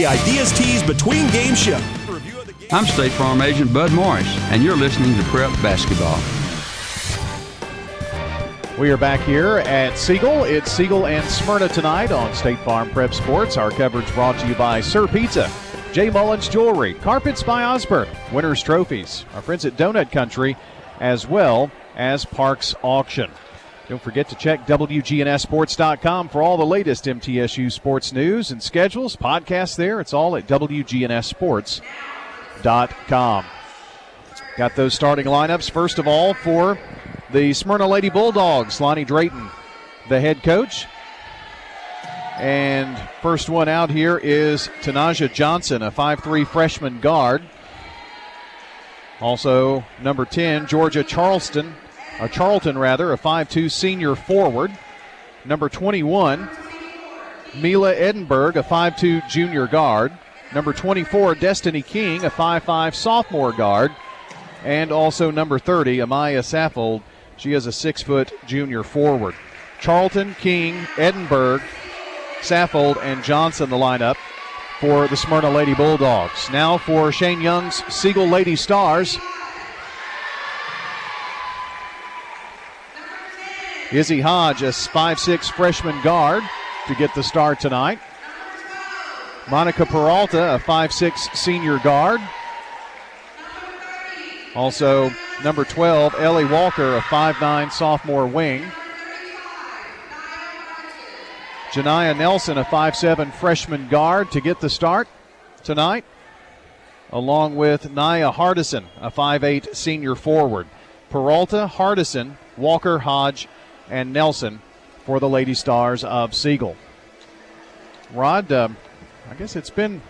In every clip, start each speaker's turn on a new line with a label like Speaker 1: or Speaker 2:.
Speaker 1: the ideas teased between game show.
Speaker 2: I'm State Farm Agent Bud Morris, and you're listening to Prep Basketball.
Speaker 3: We are back here at Siegel. It's Siegel and Smyrna tonight on State Farm Prep Sports. Our coverage brought to you by Sir Pizza, J. Mullins Jewelry, Carpets by Osborne, Winners Trophies, our friends at Donut Country, as well as Parks Auction. Don't forget to check WGNSSports.com for all the latest MTSU sports news and schedules, podcasts there. It's all at WGNSSports.com. Got those starting lineups. First of all, for the Smyrna Lady Bulldogs, Lonnie Drayton, the head coach. And first one out here is Tanaja Johnson, a 5'3 freshman guard. Also, number 10, Georgia Charleston, or Charlton rather, a 5'2 senior forward. Number 21, Mila Edinburgh, a 5'2 junior guard. Number 24, Destiny King, a 5'5 sophomore guard. And also number 30, Amaya Saffold, she is a six foot junior forward. Charlton, King, Edinburgh, Saffold, and Johnson the lineup for the Smyrna Lady Bulldogs. Now for Shane Young's Siegel Lady Stars. Izzy Hodge, a 5'6 freshman guard, to get the start tonight. Monica Peralta, a 5'6 senior guard. Also, number 12, Ellie Walker, a 5'9 sophomore wing. Janiyah Nelson, a 5'7 freshman guard, to get the start tonight, along with Naya Hardison, a 5'8 senior forward. Peralta, Hardison, Walker, Hodge, and Nelson for the Lady Stars of Siegel. Rod, um, I guess it's been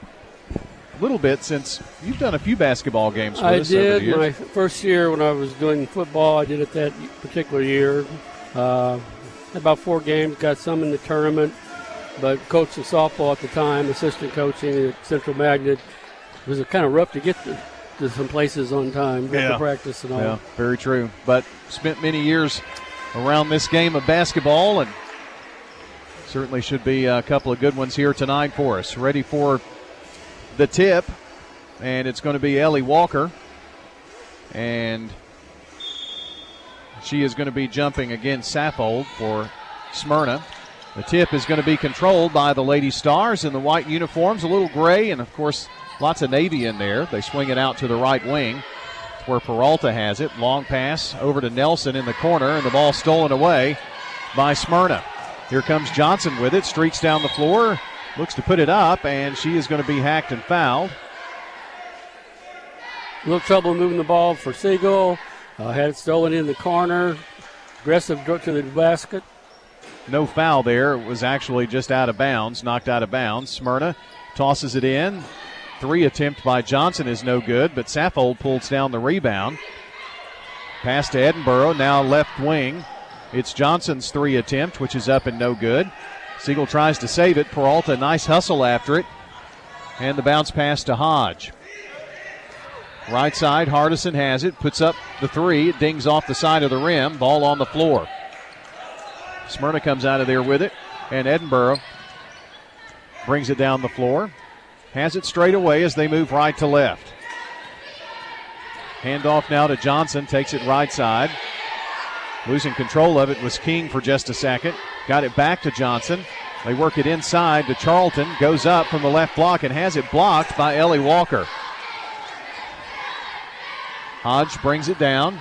Speaker 3: a little bit since you've done a few basketball games
Speaker 4: I did my first year when I was doing football. I did it that particular year. Uh, about four games, got some in the tournament, but coached the softball at the time, assistant coaching at Central Magnet, it was kind of rough to get to, to some places on time,
Speaker 3: Yeah.
Speaker 4: practice and all.
Speaker 3: Yeah, very true. But spent many years around this game of basketball, and certainly should be a couple of good ones here tonight for us. Ready for the tip, and it's going to be Ellie Walker, and she is going to be jumping against Saffold for Smyrna. The tip is going to be controlled by the Lady Stars in the white uniforms, a little gray, and of course, lots of navy in there. They swing it out to the right wing where Peralta has it. Long pass over to Nelson in the corner, and the ball stolen away by Smyrna. Here comes Johnson with it, streaks down the floor, looks to put it up, and she is going to be hacked and fouled.
Speaker 4: A little trouble moving the ball for Siegel. Uh, had it stolen in the corner. Aggressive go to the basket.
Speaker 3: No foul there. It was actually just out of bounds, knocked out of bounds. Smyrna tosses it in. Three attempt by Johnson is no good, but Saffold pulls down the rebound. Pass to Edinburgh, now left wing. It's Johnson's three attempt, which is up and no good. Siegel tries to save it. Peralta, nice hustle after it. And the bounce pass to Hodge. Right side, Hardison has it, puts up the three. It dings off the side of the rim. Ball on the floor. Smyrna comes out of there with it, and Edinburgh brings it down the floor. Has it straight away as they move right to left. Handoff now to Johnson, takes it right side. Losing control of it was King for just a second. Got it back to Johnson. They work it inside to Charlton. Goes up from the left block and has it blocked by Ellie Walker. Hodge brings it down.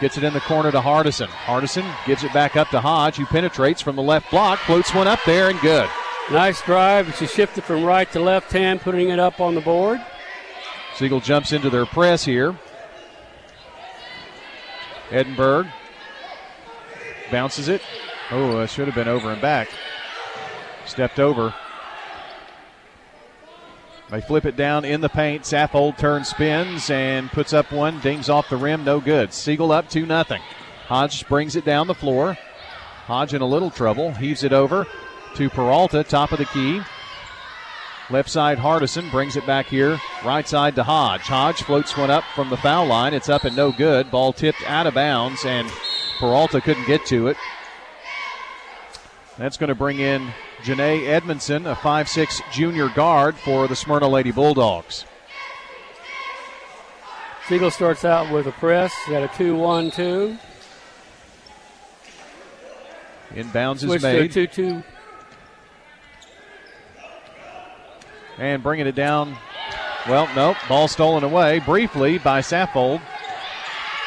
Speaker 3: Gets it in the corner to Hardison. Hardison gives it back up to Hodge, who penetrates from the left block, floats one up there and good.
Speaker 4: Nice drive. She shifted from right to left hand, putting it up on the board.
Speaker 3: Siegel jumps into their press here. Edinburgh bounces it. Oh, it should have been over and back. Stepped over. They flip it down in the paint. Saffold turns, spins, and puts up one. Dings off the rim. No good. Siegel up 2 nothing. Hodge brings it down the floor. Hodge in a little trouble. Heaves it over to Peralta, top of the key. Left side, Hardison brings it back here. Right side to Hodge. Hodge floats one up from the foul line. It's up and no good. Ball tipped out of bounds, and Peralta couldn't get to it. That's going to bring in Janae Edmondson, a 5'6 junior guard for the Smyrna Lady Bulldogs.
Speaker 4: Siegel starts out with a press. Got a 2 1 2.
Speaker 3: Inbounds
Speaker 4: Switch
Speaker 3: is made.
Speaker 4: to a 2 2.
Speaker 3: And bringing it down. Well, nope. Ball stolen away briefly by Saffold.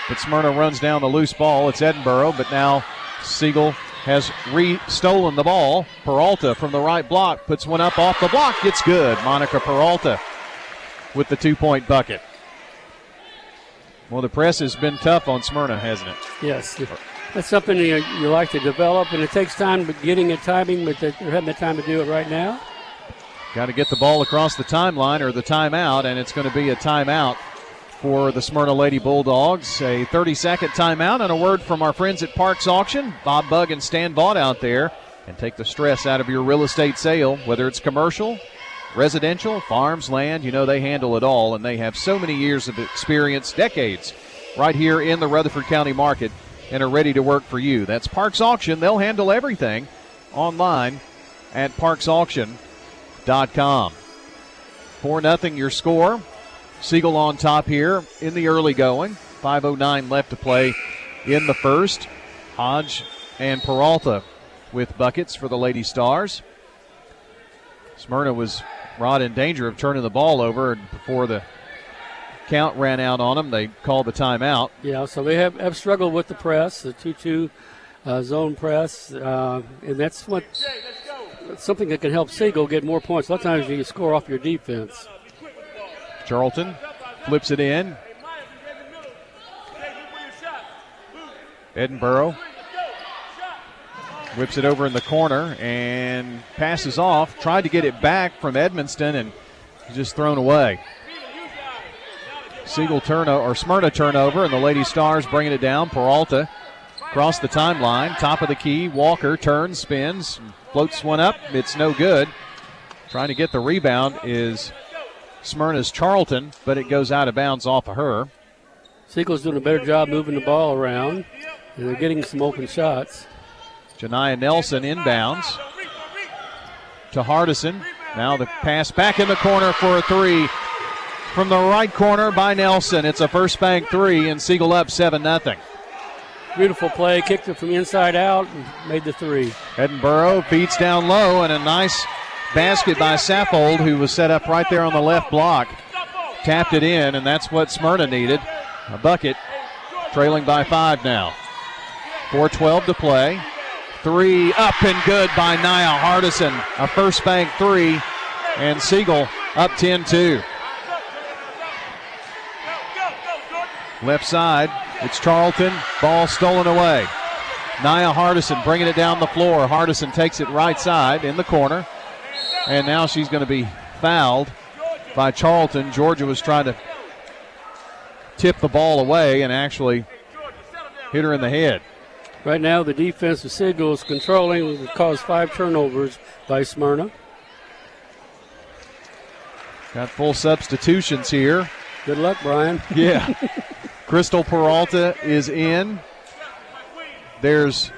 Speaker 3: But Smyrna runs down the loose ball. It's Edinburgh, but now Siegel has re stolen the ball. Peralta from the right block puts one up off the block. It's good. Monica Peralta with the two point bucket. Well, the press has been tough on Smyrna, hasn't it?
Speaker 4: Yes. That's something you, you like to develop, and it takes time getting it timing, but they're having the time to do it right now.
Speaker 3: Got to get the ball across the timeline or the timeout, and it's going to be a timeout for the Smyrna Lady Bulldogs. A 30 second timeout, and a word from our friends at Parks Auction. Bob Bug and Stan Vaught out there, and take the stress out of your real estate sale, whether it's commercial, residential, farms, land. You know, they handle it all, and they have so many years of experience, decades, right here in the Rutherford County market, and are ready to work for you. That's Parks Auction. They'll handle everything online at parksauction.com. 4 nothing your score. Siegel on top here in the early going. 5.09 left to play in the first. Hodge and Peralta with buckets for the Lady Stars. Smyrna was Rod in danger of turning the ball over, and before the count ran out on them, they called the timeout.
Speaker 4: Yeah, so they have, have struggled with the press, the 2 2 uh, zone press, uh, and that's what something that can help Siegel get more points. A lot of times you score off your defense.
Speaker 3: Charlton flips it in. Edinburgh whips it over in the corner and passes off. Tried to get it back from Edmondson and just thrown away. Siegel turnover or Smyrna turnover, and the Lady Stars bringing it down. Peralta across the timeline, top of the key. Walker turns, spins, floats one up. It's no good. Trying to get the rebound is Smyrna's Charlton, but it goes out of bounds off of her.
Speaker 4: Siegel's doing a better job moving the ball around, and they're getting some open shots.
Speaker 3: Janiyah Nelson inbounds to Hardison. Now the pass back in the corner for a three from the right corner by Nelson. It's a first bank three, and Siegel up 7 0.
Speaker 4: Beautiful play, kicked it from inside out and made the three.
Speaker 3: Edinburgh feeds down low, and a nice basket by Saffold, who was set up right there on the left block. Tapped it in, and that's what Smyrna needed. A bucket, trailing by five now. 4.12 to play. Three up and good by Nia Hardison. A first bank three, and Siegel up 10 2. Left side, it's Charlton. Ball stolen away. Nia Hardison bringing it down the floor. Hardison takes it right side in the corner. And now she's going to be fouled by Charlton. Georgia was trying to tip the ball away and actually hit her in the head.
Speaker 4: Right now, the defense of Siegel is controlling, caused five turnovers by Smyrna.
Speaker 3: Got full substitutions here.
Speaker 4: Good luck, Brian.
Speaker 3: Yeah. Crystal Peralta is in. There's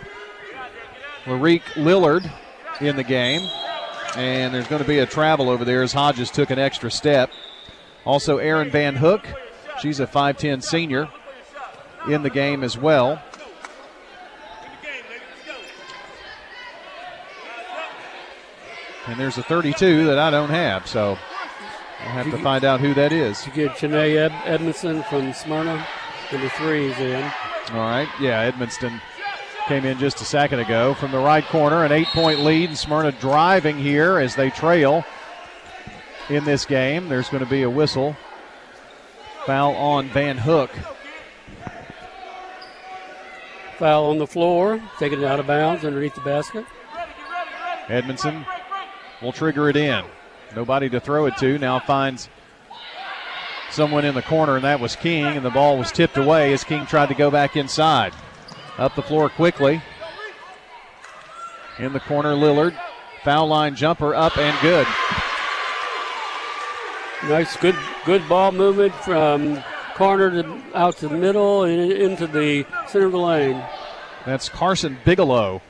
Speaker 3: Larique Lillard in the game. And there's going to be a travel over there as Hodges took an extra step. Also, Aaron Van Hook. She's a 5'10 senior in the game as well. And there's a 32 that I don't have, so I'll have to find out who that is.
Speaker 4: You get Janae Ed- Edmondson from Smyrna, number three is in.
Speaker 3: All right, yeah, Edmondson came in just a second ago from the right corner, an eight-point lead, and Smyrna driving here as they trail in this game. There's going to be a whistle, foul on Van Hook.
Speaker 4: Foul on the floor, taking it out of bounds underneath the basket.
Speaker 3: Edmondson will trigger it in. Nobody to throw it to. Now finds someone in the corner, and that was King, and the ball was tipped away as King tried to go back inside. Up the floor quickly. In the corner, Lillard. Foul line jumper up and good.
Speaker 4: Nice, good, good ball movement from corner to out to the middle and into the center of the lane.
Speaker 3: That's Carson Bigelow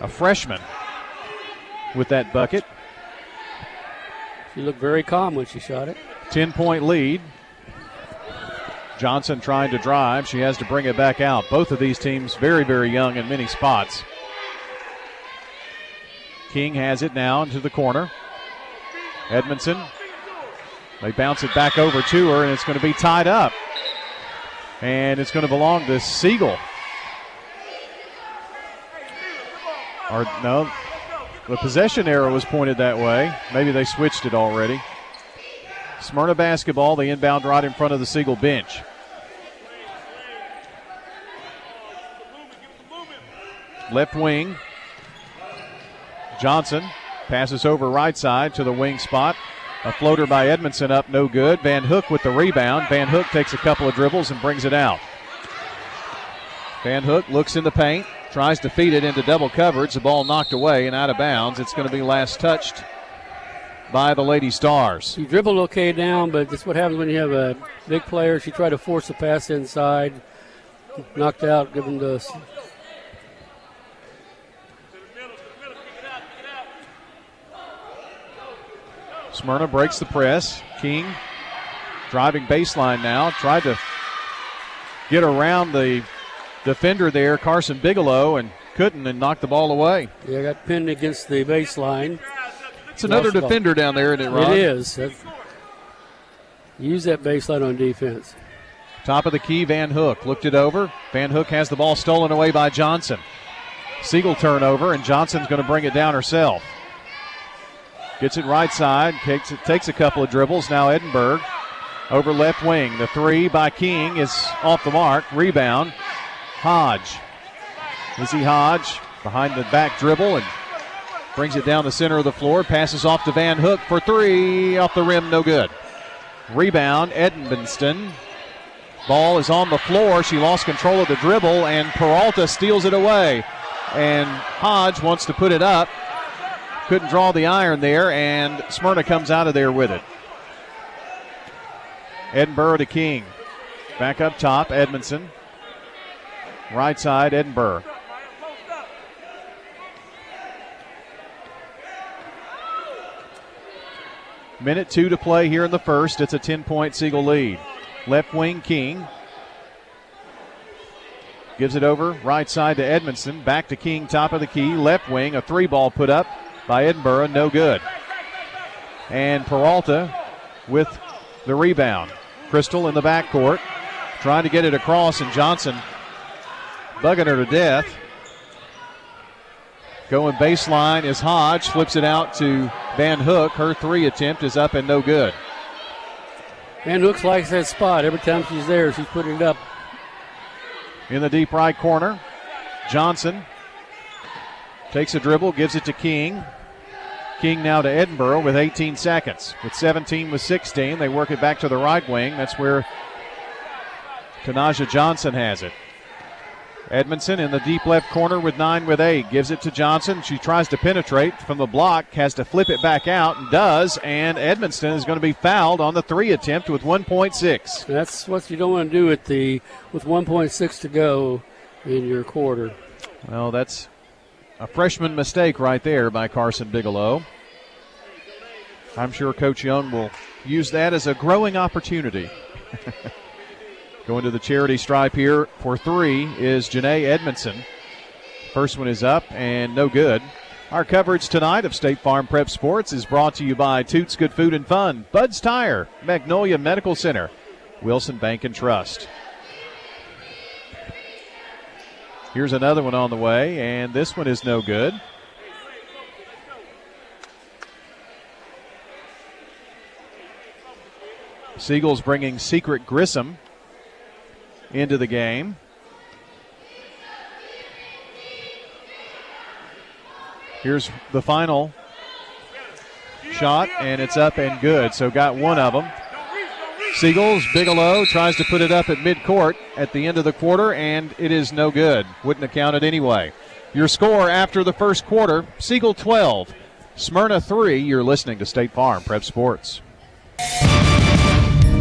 Speaker 3: a freshman, with that bucket.
Speaker 4: She looked very calm when she shot it.
Speaker 3: 10 point lead. Johnson trying to drive. She has to bring it back out. Both of these teams very, very young in many spots. King has it now into the corner. Edmondson. They bounce it back over to her, and it's going to be tied up. And it's going to belong to Siegel. Or, no, the possession arrow was pointed that way. Maybe they switched it already. Smyrna basketball, the inbound right in front of the Siegel bench. Left wing. Johnson passes over right side to the wing spot. A floater by Edmondson up, no good. Van Hook with the rebound. Van Hook takes a couple of dribbles and brings it out. Van Hook looks in the paint, tries to feed it into double coverage. The ball knocked away and out of bounds. It's going to be last touched by the Lady Stars.
Speaker 4: She dribbled okay down, but that's what happens when you have a big player. She tried to force the pass inside, knocked out, given the
Speaker 3: Smyrna breaks the press. King driving baseline now. Tried to get around the defender there, Carson Bigelow, and couldn't and knocked the ball away.
Speaker 4: Yeah, got pinned against the baseline.
Speaker 3: It's another
Speaker 4: Lost
Speaker 3: defender down there, isn't it, Ron?
Speaker 4: It is. That- Use that baseline on defense.
Speaker 3: Top of the key, Van Hook looked it over. Van Hook has the ball stolen away by Johnson. Siegel turnover, and Johnson's going to bring it down herself. Gets it right side, takes, it, takes a couple of dribbles. Now Edinburgh over left wing. The three by King is off the mark. Rebound. Hodge. Izzy Hodge behind the back dribble and brings it down the center of the floor. Passes off to Van Hook for three. Off the rim, no good. Rebound, Edmondson. Ball is on the floor. She lost control of the dribble, and Peralta steals it away. And Hodge wants to put it up. Couldn't draw the iron there, and Smyrna comes out of there with it. Edinburgh to King. Back up top, Edmondson. Right side, Edinburgh. Minute two to play here in the first. It's a 10 point Siegel lead. Left wing King. Gives it over right side to Edmondson. Back to King, top of the key. Left wing, a three ball put up by Edinburgh, no good. And Peralta with the rebound. Crystal in the backcourt, trying to get it across, and Johnson bugging her to death. Going baseline is Hodge, flips it out to Van Hook. Her three attempt is up and no good.
Speaker 4: Van Hooks likes that spot. Every time she's there, she's putting it up.
Speaker 3: In the deep right corner, Johnson takes a dribble, gives it to King. King now to Edinburgh with 18 seconds. With 17 with 16, they work it back to the right wing. That's where Tanaja Johnson has it. Edmondson in the deep left corner with nine with eight. Gives it to Johnson. She tries to penetrate from the block, has to flip it back out, and does. And Edmondson is going to be fouled on the three attempt with 1.6.
Speaker 4: That's what you don't want to do at the with 1.6 to go in your quarter.
Speaker 3: Well, that's a freshman mistake right there by Carson Bigelow. I'm sure Coach Young will use that as a growing opportunity. Going to the charity stripe here for three is Janae Edmondson. First one is up and no good. Our coverage tonight of State Farm Prep Sports is brought to you by Toots Good Food and Fun, Bud's Tire, Magnolia Medical Center, Wilson Bank and Trust. Here's another one on the way, and this one is no good. Siegel's bringing Secret Grissom into the game. Here's the final shot, and it's up and good. So got one of them. Siegels, Bigelow tries to put it up at midcourt at the end of the quarter, and it is no good. Wouldn't have counted anyway. Your score after the first quarter Siegel 12, Smyrna 3. You're listening to State Farm Prep Sports.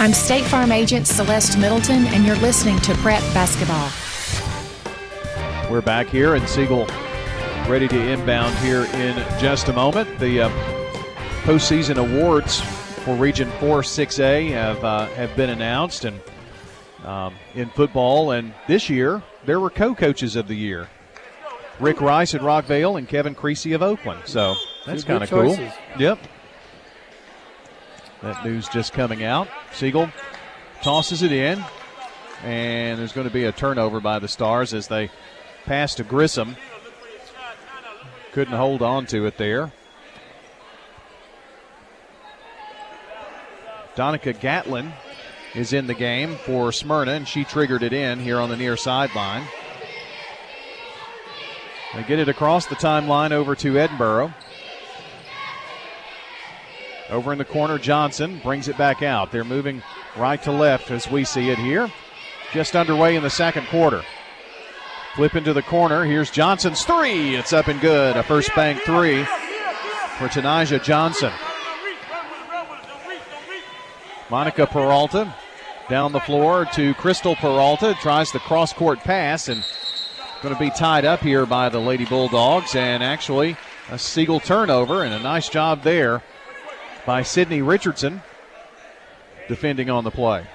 Speaker 5: I'm State Farm Agent Celeste Middleton, and you're listening to Prep Basketball.
Speaker 3: We're back here, and Siegel ready to inbound here in just a moment. The uh, postseason awards for Region 4 6A have, uh, have been announced, and um, in football, and this year there were co coaches of the year. Rick Rice at Rockvale and Kevin Creasy of Oakland. So that's kind of cool. Yep. That news just coming out. Siegel tosses it in, and there's going to be a turnover by the Stars as they pass to Grissom. Couldn't hold on to it there. Donica Gatlin is in the game for Smyrna, and she triggered it in here on the near sideline. They get it across the timeline over to Edinburgh. Over in the corner, Johnson brings it back out. They're moving right to left as we see it here. Just underway in the second quarter. Flip into the corner. Here's Johnson's three. It's up and good. A first bank three for Tanaja Johnson. Monica Peralta down the floor to Crystal Peralta. Tries the cross court pass and going to be tied up here by the Lady Bulldogs. And actually, a Siegel turnover and a nice job there by Sydney Richardson defending on the play.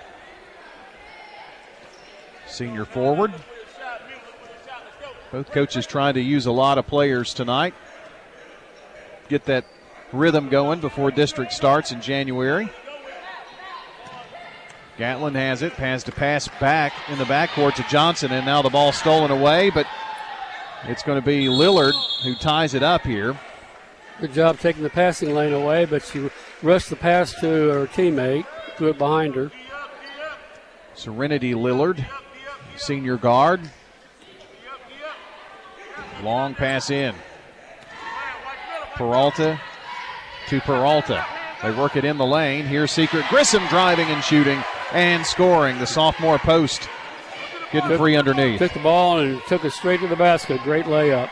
Speaker 3: Senior forward. Both coaches trying to use a lot of players tonight. Get that rhythm going before district starts in January. Gatlin has it, has to pass back in the backcourt to Johnson, and now the ball stolen away, but it's going to be Lillard who ties it up here.
Speaker 4: Good job taking the passing lane away, but she rushed the pass to her teammate, threw it behind her.
Speaker 3: Serenity Lillard, senior guard. Long pass in. Peralta to Peralta. They work it in the lane. Here's Secret Grissom driving and shooting and scoring. The sophomore post getting took, free underneath.
Speaker 4: Took the ball and took it straight to the basket. Great layup.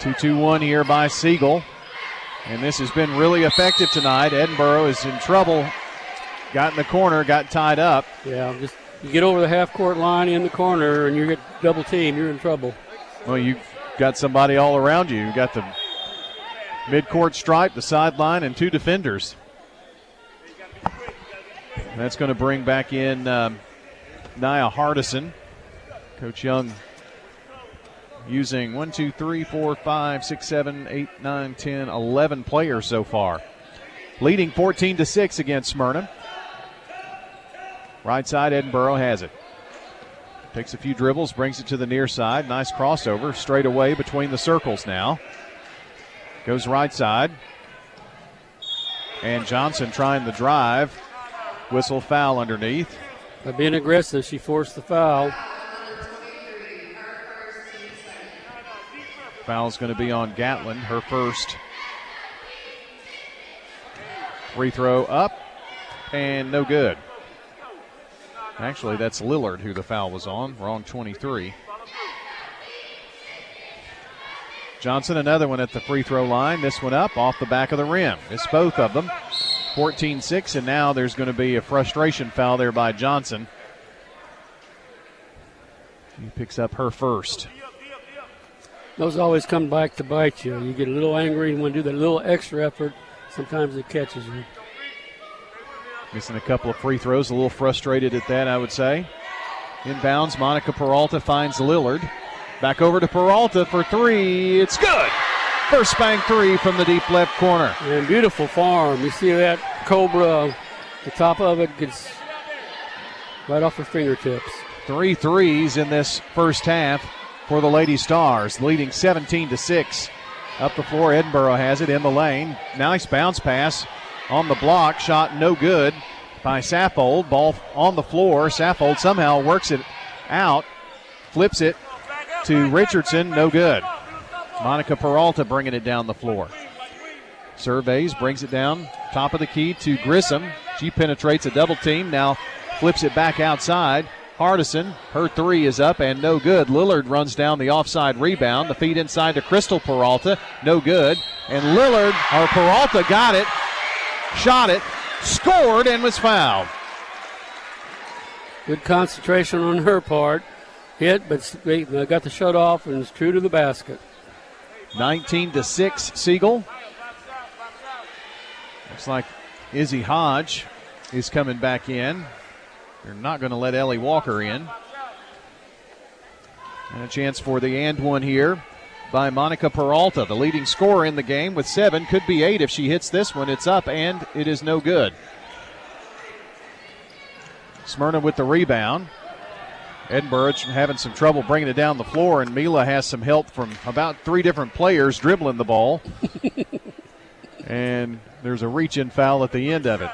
Speaker 3: 2 2 1 here by Siegel. And this has been really effective tonight. Edinburgh is in trouble. Got in the corner, got tied up.
Speaker 4: Yeah, just you get over the half court line in the corner and you get double team, you're in trouble.
Speaker 3: Well, you've got somebody all around you. You've got the mid-court stripe, the sideline, and two defenders. That's going to bring back in um, Nia Hardison. Coach Young using 1, 2, 3, 4, 5, 6, 7, 8, 9, 10, 11 players so far. Leading 14 to 6 against Smyrna. Right side, Edinburgh has it. Takes a few dribbles, brings it to the near side. Nice crossover, straight away between the circles now. Goes right side. And Johnson trying the drive. Whistle foul underneath.
Speaker 4: By being aggressive, she forced the foul.
Speaker 3: Foul's going to be on Gatlin, her first. Free throw up and no good. Actually, that's Lillard who the foul was on. Wrong 23. Johnson, another one at the free throw line. This one up off the back of the rim. It's both of them. 14 6, and now there's going to be a frustration foul there by Johnson. He picks up her first.
Speaker 4: Those always come back to bite you. You get a little angry and want to do that little extra effort. Sometimes it catches you.
Speaker 3: Missing a couple of free throws, a little frustrated at that, I would say. Inbounds, Monica Peralta finds Lillard. Back over to Peralta for three. It's good. First bank three from the deep left corner.
Speaker 4: And beautiful farm. You see that Cobra, the top of it gets right off her fingertips.
Speaker 3: Three threes in this first half for the Lady Stars, leading 17 to 6. Up the floor, Edinburgh has it in the lane. Nice bounce pass on the block, shot no good by Saffold. Ball on the floor. Saffold somehow works it out, flips it to Richardson, no good. Monica Peralta bringing it down the floor. Surveys, brings it down, top of the key to Grissom. She penetrates a double team, now flips it back outside. Hardison, her three is up and no good. Lillard runs down the offside rebound. The feed inside to Crystal Peralta, no good. And Lillard, or Peralta, got it, shot it, scored, and was fouled.
Speaker 4: Good concentration on her part. Hit, but got the shut off and is true to the basket.
Speaker 3: 19 to 6, Siegel. Looks like Izzy Hodge is coming back in. They're not going to let Ellie Walker in. And a chance for the and one here by Monica Peralta, the leading scorer in the game with seven. Could be eight if she hits this one. It's up and it is no good. Smyrna with the rebound. Edinburgh having some trouble bringing it down the floor, and Mila has some help from about three different players dribbling the ball. and there's a reach in foul at the end of it.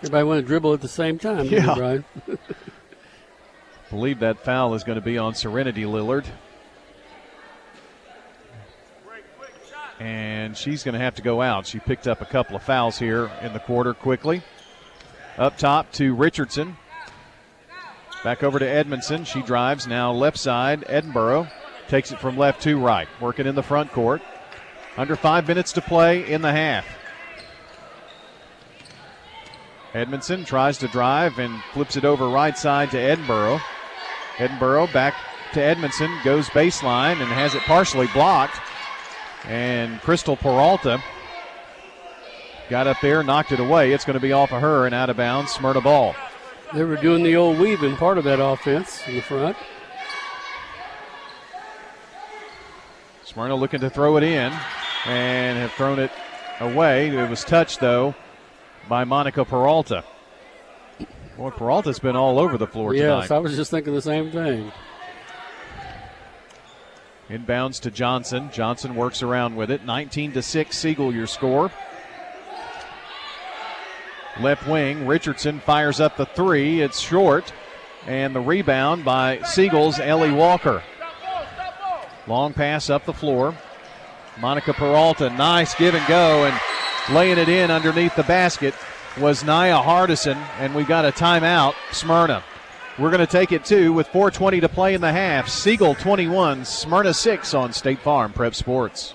Speaker 4: Everybody want to dribble at the same time,
Speaker 3: yeah.
Speaker 4: Brian?
Speaker 3: believe that foul is going to be on Serenity Lillard. And she's going to have to go out. She picked up a couple of fouls here in the quarter quickly. Up top to Richardson. Back over to Edmondson. She drives now left side. Edinburgh takes it from left to right, working in the front court. Under five minutes to play in the half. Edmondson tries to drive and flips it over right side to Edinburgh. Edinburgh back to Edmondson, goes baseline and has it partially blocked. And Crystal Peralta got up there, knocked it away. It's going to be off of her and out of bounds. Smyrna ball.
Speaker 4: They were doing the old weaving part of that offense in the front.
Speaker 3: Smyrna looking to throw it in and have thrown it away. It was touched, though, by Monica Peralta. Boy, Peralta's been all over the floor
Speaker 4: yes,
Speaker 3: tonight.
Speaker 4: Yes, I was just thinking the same thing.
Speaker 3: Inbounds to Johnson. Johnson works around with it. 19 to 6, Siegel, your score. Left wing, Richardson fires up the three. It's short. And the rebound by Siegel's Ellie Walker. Long pass up the floor. Monica Peralta, nice give and go, and laying it in underneath the basket was Naya Hardison, and we got a timeout, Smyrna. We're going to take it too with 4.20 to play in the half. Siegel 21, Smyrna 6 on State Farm Prep Sports.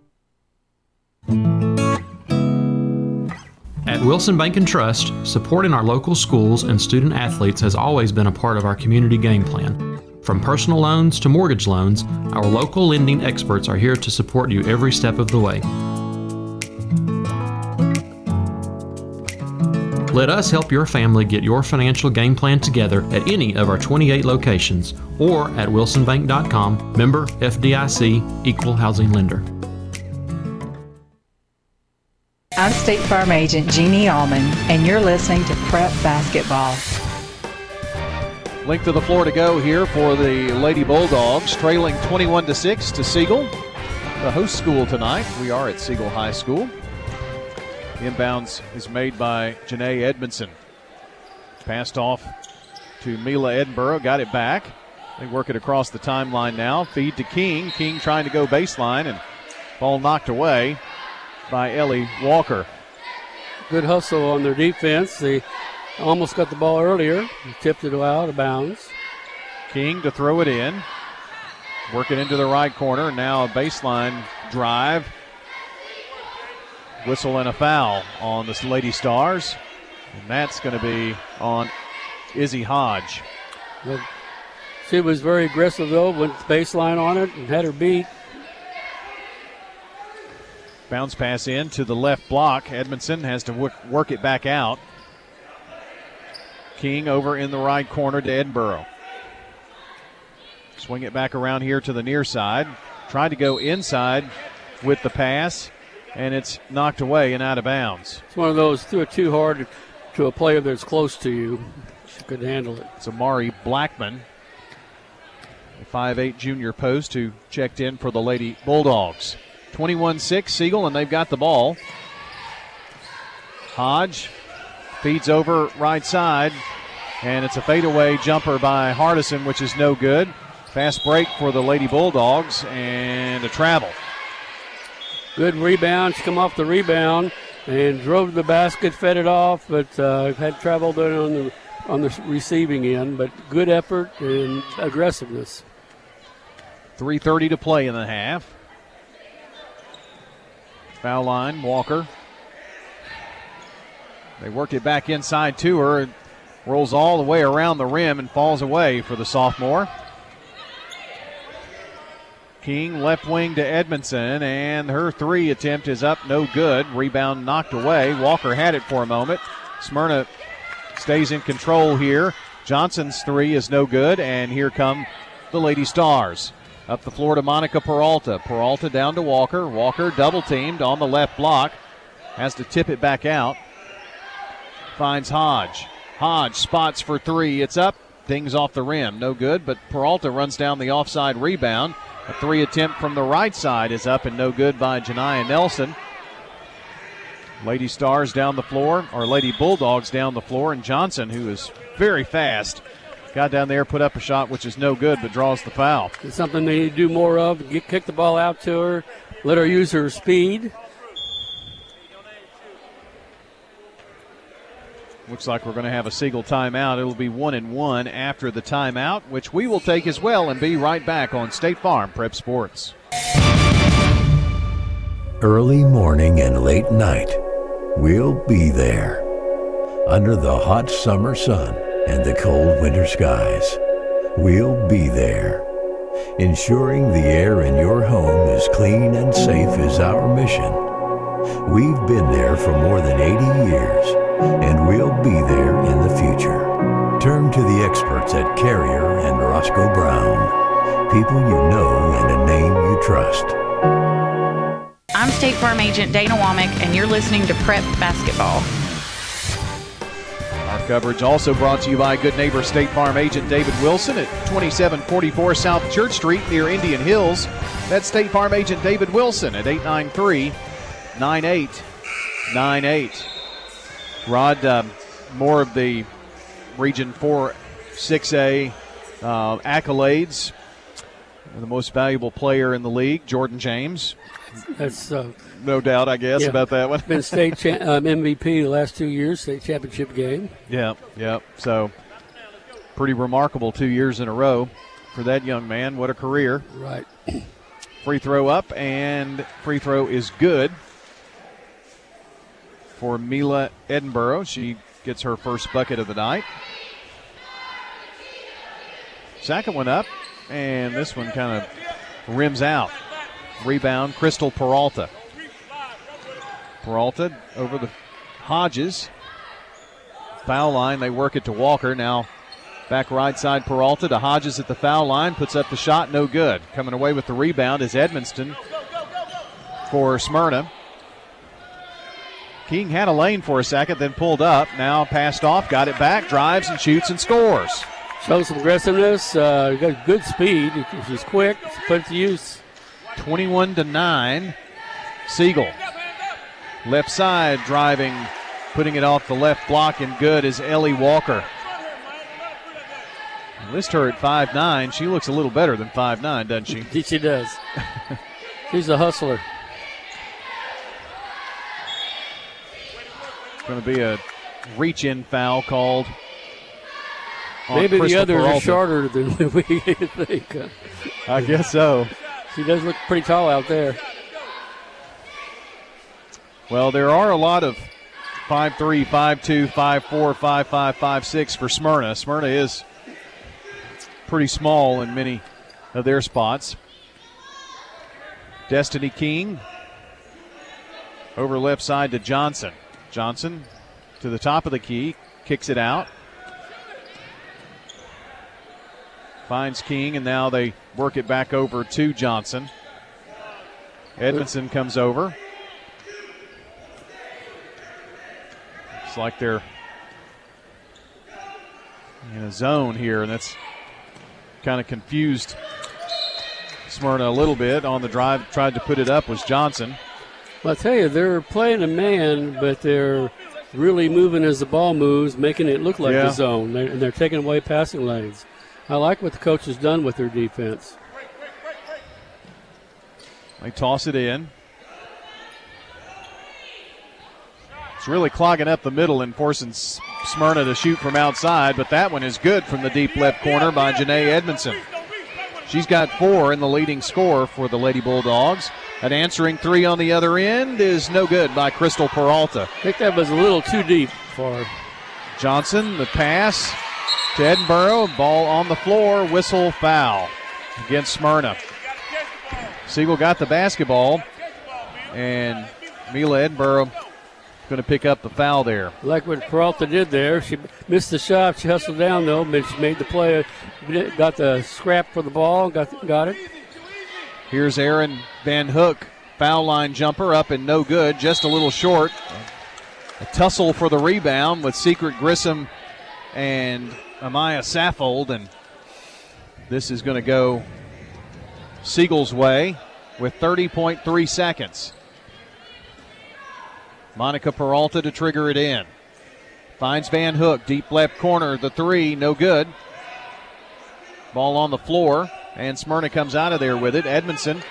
Speaker 6: At Wilson Bank and Trust, supporting our local schools and student athletes has always been a part of our community game plan. From personal loans to mortgage loans, our local lending experts are here to support you every step of the way. Let us help your family get your financial game plan together at any of our 28 locations or at wilsonbank.com, member FDIC, equal housing lender.
Speaker 7: I'm State Farm Agent Jeannie Allman, and you're listening to Prep Basketball.
Speaker 3: Length of the floor to go here for the Lady Bulldogs, trailing 21 to 6 to Siegel. The host school tonight. We are at Siegel High School. Inbounds is made by Janae Edmondson. Passed off to Mila Edinburgh, got it back. They work it across the timeline now. Feed to King. King trying to go baseline and ball knocked away by Ellie Walker.
Speaker 4: good hustle on their defense. They almost got the ball earlier, tipped it out of bounds.
Speaker 3: King to throw it in. Working into the right corner. Now a baseline drive. Whistle and a foul on the Lady Stars. And that's going to be on Izzy Hodge.
Speaker 4: She was very aggressive, though, went baseline on it and had her beat.
Speaker 3: Bounce pass in to the left block. Edmondson has to work, work it back out. King over in the right corner to Edinburgh. Swing it back around here to the near side. Tried to go inside with the pass, and it's knocked away and out of bounds.
Speaker 4: It's one of those threw it too hard to a player that's close to you. She could handle it.
Speaker 3: It's Amari Blackman, a 5'8 junior post who checked in for the Lady Bulldogs. 21 6 Siegel, and they've got the ball. Hodge feeds over right side, and it's a fadeaway jumper by Hardison, which is no good. Fast break for the Lady Bulldogs and a travel.
Speaker 4: Good rebound. She come off the rebound and drove to the basket, fed it off, but uh, had travel there on the on the receiving end. But good effort and aggressiveness.
Speaker 3: 3:30 to play in the half. Foul line, Walker. They work it back inside to her. Rolls all the way around the rim and falls away for the sophomore. King left wing to Edmondson, and her three attempt is up, no good. Rebound knocked away. Walker had it for a moment. Smyrna stays in control here. Johnson's three is no good, and here come the Lady Stars. Up the floor to Monica Peralta. Peralta down to Walker. Walker double teamed on the left block. Has to tip it back out. Finds Hodge. Hodge spots for three. It's up. Dings off the rim. No good, but Peralta runs down the offside rebound. A three attempt from the right side is up and no good by Janiyah Nelson. Lady Stars down the floor, or Lady Bulldogs down the floor, and Johnson, who is very fast, got down there, put up a shot which is no good, but draws the foul.
Speaker 4: It's something they need to do more of. Get, kick the ball out to her, let her use her speed.
Speaker 3: Looks like we're going to have a Siegel timeout. It'll be one and one after the timeout, which we will take as well and be right back on State Farm Prep Sports.
Speaker 8: Early morning and late night, we'll be there. Under the hot summer sun and the cold winter skies, we'll be there. Ensuring the air in your home is clean and safe is our mission. We've been there for more than 80 years, and we'll be there in the future. Turn to the experts at Carrier and Roscoe Brown. People you know and a name you trust.
Speaker 9: I'm State Farm Agent Dana Womack, and you're listening to Prep Basketball.
Speaker 3: Coverage also brought to you by good neighbor State Farm agent David Wilson at 2744 South Church Street near Indian Hills. That's State Farm agent David Wilson at 893 9898. Rod, um, more of the Region 4 6A uh, accolades. The most valuable player in the league, Jordan James.
Speaker 4: That's uh,
Speaker 3: no doubt, I guess,
Speaker 4: yeah.
Speaker 3: about that one.
Speaker 4: Been state cha- um, MVP the last two years, state championship game.
Speaker 3: Yeah, yeah. So pretty remarkable two years in a row for that young man. What a career!
Speaker 4: Right.
Speaker 3: Free throw up, and free throw is good for Mila Edinburgh. She gets her first bucket of the night. Second one up, and this one kind of rims out. Rebound, Crystal Peralta. Peralta over the Hodges. Foul line, they work it to Walker. Now back right side, Peralta to Hodges at the foul line, puts up the shot, no good. Coming away with the rebound is Edmondson for Smyrna. King had a lane for a second, then pulled up. Now passed off, got it back, drives and shoots and scores.
Speaker 4: Shows some aggressiveness, uh, got good speed. She's quick, put it to use.
Speaker 3: 21 to 9. Siegel. Left side driving, putting it off the left block, and good is Ellie Walker. List her at 5'9. She looks a little better than 5'9, doesn't she?
Speaker 4: she does. She's a hustler.
Speaker 3: going to be a reach in foul called.
Speaker 4: Maybe the others
Speaker 3: Peralta.
Speaker 4: are shorter than we think.
Speaker 3: I guess so.
Speaker 4: She does look pretty tall out there.
Speaker 3: Well, there are a lot of 5'3, 5'2, 5'4, 5'5, 5'6 for Smyrna. Smyrna is pretty small in many of their spots. Destiny King over left side to Johnson. Johnson to the top of the key, kicks it out. Finds King, and now they work it back over to Johnson. Edmondson comes over. It's like they're in a zone here, and that's kind of confused Smyrna a little bit. On the drive, tried to put it up was Johnson.
Speaker 4: Well, I tell you, they're playing a man, but they're really moving as the ball moves, making it look like
Speaker 3: Yeah.
Speaker 4: a zone, They're- and they're taking away passing lanes. I like what the coach has done with their defense.
Speaker 3: They toss it in. It's really clogging up the middle and forcing Smyrna to shoot from outside, but that one is good from the deep left corner by Janae Edmondson. She's got four in the leading score for the Lady Bulldogs. An answering three on the other end is no good by Crystal Peralta.
Speaker 4: I think that was a little too deep for her.
Speaker 3: Johnson, the pass to Edinburgh. Ball on the floor. Whistle foul against Smyrna. Siegel got the basketball, and Mila Edinburgh going to pick up the foul there.
Speaker 4: Like what Peralta did there. She missed the shot. She hustled down though, but she made the play. Got the scrap for the ball. Got got it.
Speaker 3: Here's Aaron Van Hook. Foul line jumper up and no good, just a little short. A tussle for the rebound with Secret Grissom and Amaya Saffold, and this is going to go Siegel's way with 30.3 seconds. Monica Peralta to trigger it in. Finds Van Hook, deep left corner, the three, no good. Ball on the floor, and Smyrna comes out of there with it. Edmondson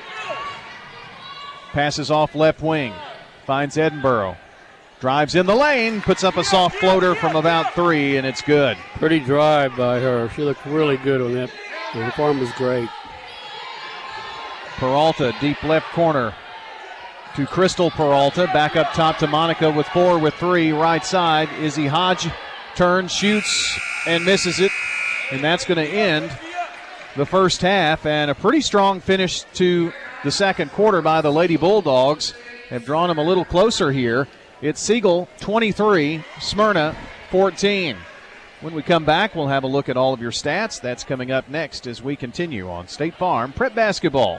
Speaker 3: passes off left wing, finds Edinburgh. Drives in the lane, puts up a soft floater from about three, and it's good.
Speaker 4: Pretty drive by her. She looked really good on that. The form was great.
Speaker 3: Peralta, deep left corner to Crystal Peralta. Back up top to Monica with four, with three, right side. Izzy Hodge turns, shoots, and misses it. And that's going to end the first half. And a pretty strong finish to the second quarter by the Lady Bulldogs. Have drawn them a little closer here. It's Siegel 23, Smyrna 14. When we come back, we'll have a look at all of your stats. That's coming up next as we continue on State Farm Prep Basketball.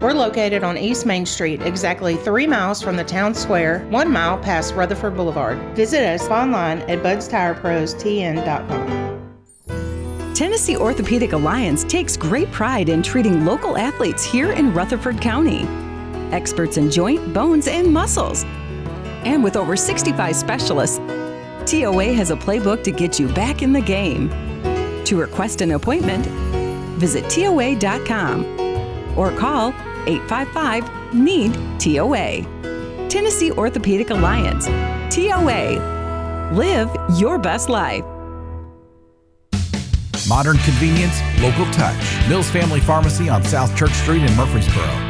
Speaker 10: We're located on East Main Street, exactly three miles from the town square, one mile past Rutherford Boulevard. Visit us online at budstireprostn.com.
Speaker 11: Tennessee Orthopedic Alliance takes great pride in treating local athletes here in Rutherford County. Experts in joint, bones, and muscles. And with over 65 specialists, TOA has a playbook to get you back in the game. To request an appointment, visit TOA.com or call 855 NEED TOA. Tennessee Orthopedic Alliance. TOA. Live your best life.
Speaker 12: Modern convenience, local touch. Mills Family Pharmacy on South Church Street in Murfreesboro.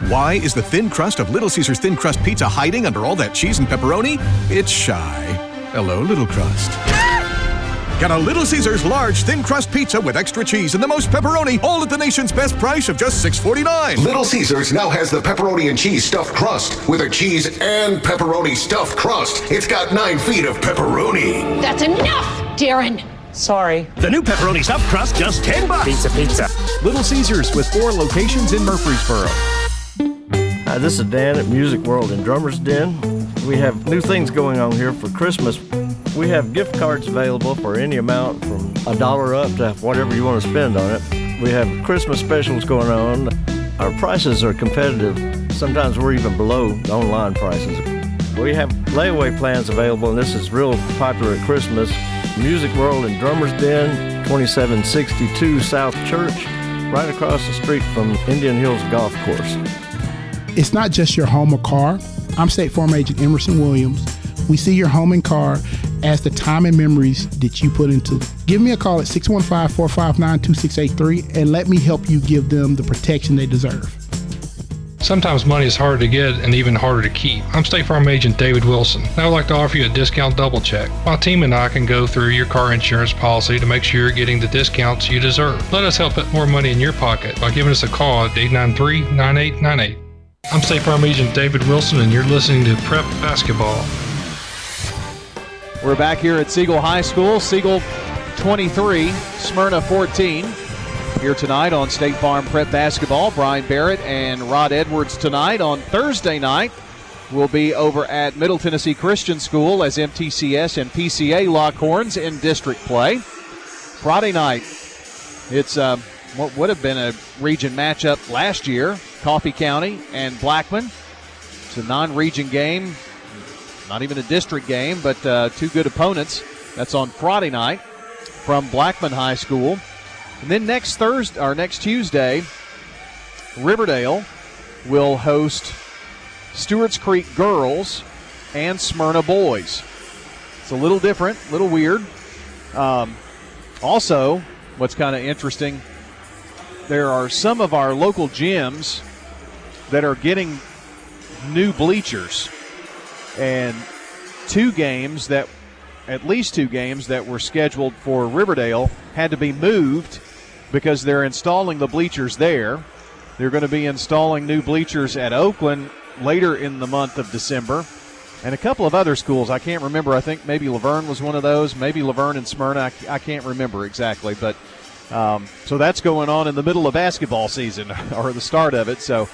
Speaker 1: Why is the thin crust of Little Caesars Thin Crust Pizza hiding under all that cheese and pepperoni? It's shy. Hello, Little Crust. Get a Little Caesars large thin crust pizza with extra cheese and the most pepperoni, all at the nation's best price of just $6.49.
Speaker 13: Little Caesars now has the pepperoni and cheese stuffed crust with a cheese and pepperoni stuffed crust. It's got nine feet of pepperoni.
Speaker 14: That's enough, Darren.
Speaker 15: Sorry.
Speaker 16: The new pepperoni stuffed crust, just 10 bucks.
Speaker 15: Pizza, pizza.
Speaker 3: Little Caesars with four locations in Murfreesboro.
Speaker 17: Hi, this is Dan at Music World in Drummer's Den. We have new things going on here for Christmas. We have gift cards available for any amount from a dollar up to whatever you want to spend on it. We have Christmas specials going on. Our prices are competitive. Sometimes we're even below online prices. We have layaway plans available, and this is real popular at Christmas. Music World in Drummer's Den, 2762 South Church, right across the street from Indian Hills Golf Course.
Speaker 18: It's not just your home or car. I'm State Farm Agent Emerson Williams. We see your home and car as the time and memories that you put into it. Give me a call at 615 459 2683 and let me help you give them the protection they deserve.
Speaker 19: Sometimes money is hard to get and even harder to keep. I'm State Farm Agent David Wilson. I would like to offer you a discount double check. My team and I can go through your car insurance policy to make sure you're getting the discounts you deserve. Let us help put more money in your pocket by giving us a call at 893 9898. I'm State Farm Agent David Wilson, and you're listening to Prep Basketball.
Speaker 3: We're back here at Siegel High School. Siegel 23, Smyrna 14. Here tonight on State Farm Prep Basketball, Brian Barrett and Rod Edwards tonight. On Thursday night, we'll be over at Middle Tennessee Christian School as MTCS and PCA lock horns in district play. Friday night, it's uh, what would have been a region matchup last year Coffee County and Blackman. It's a non region game, not even a district game, but uh, two good opponents. That's on Friday night from Blackman High School. And then next Thursday or next Tuesday, Riverdale will host Stewart's Creek girls and Smyrna boys. It's a little different, a little weird. Um, also, what's kind of interesting, there are some of our local gyms that are getting new bleachers. And two games that, at least two games that were scheduled for Riverdale had to be moved because they're installing the bleachers there. They're going to be installing new bleachers at Oakland later in the month of December. And a couple of other schools. I can't remember. I think maybe La Vergne was one of those. Maybe La Vergne and Smyrna. I, I can't remember exactly. But um, so that's going on in the middle of basketball season or the start of it. So,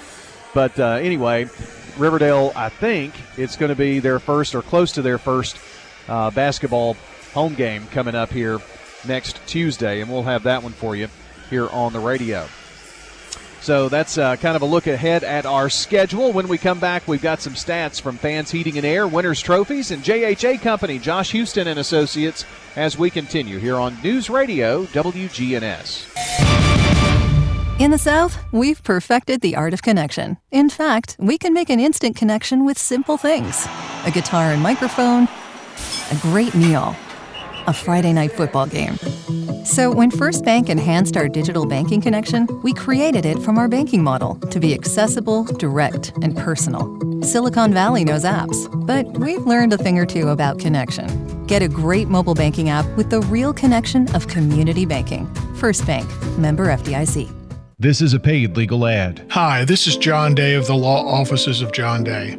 Speaker 3: but uh, anyway, Riverdale, I think it's going to be their first or close to their first uh, basketball home game coming up here next Tuesday, and we'll have that one for you here on the radio. So that's uh, kind of a look ahead at our schedule. When we come back, we've got some stats from Fans Heating and Air, Winners Trophies, and JHA Company, Josh Houston and Associates, as we continue here on News Radio WGNS.
Speaker 20: In the South, we've perfected the art of connection. In fact, we can make an instant connection with simple things a guitar and microphone, a great meal, a Friday night football game. So, when First Bank enhanced our digital banking connection, we created it from our banking model to be accessible, direct, and personal. Silicon Valley knows apps, but we've learned a thing or two about connection. Get a great mobile banking app with the real connection of community banking. First Bank, member FDIC.
Speaker 21: This is a paid legal ad.
Speaker 22: Hi, this is John Day of the Law Offices of John Day.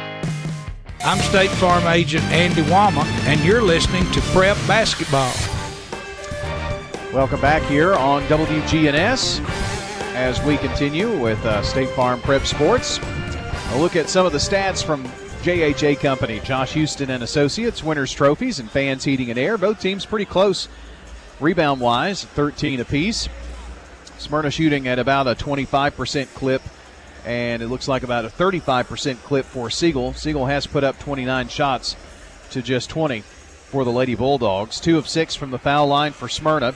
Speaker 23: I'm State Farm Agent Andy Womack, and you're listening to Prep Basketball.
Speaker 3: Welcome back here on WGNS. as we continue with uh, State Farm Prep Sports. A look at some of the stats from JHA Company, Josh Houston and Associates, winners trophies, and fans heating and air. Both teams pretty close rebound wise, 13 apiece. Smyrna shooting at about a 25% clip, and it looks like about a 35% clip for Siegel. Siegel has put up 29 shots to just 20 for the Lady Bulldogs. Two of six from the foul line for Smyrna.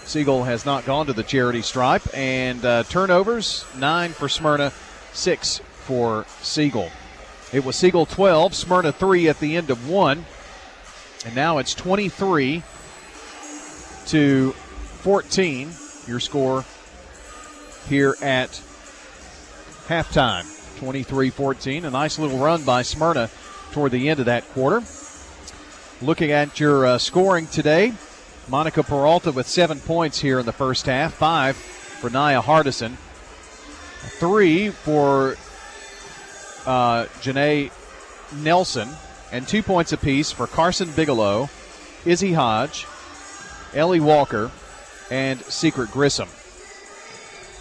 Speaker 3: Siegel has not gone to the charity stripe, and uh, turnovers nine for Smyrna, six for Siegel. It was Siegel 12, Smyrna 3 at the end of one. And now it's 23 to 14, your score here at halftime. 23 14. A nice little run by Smyrna toward the end of that quarter. Looking at your uh, scoring today, Monica Peralta with seven points here in the first half, five for Naya Hardison, three for uh, Janae Nelson, and two points apiece for Carson Bigelow, Izzy Hodge, Ellie Walker, and Secret Grissom.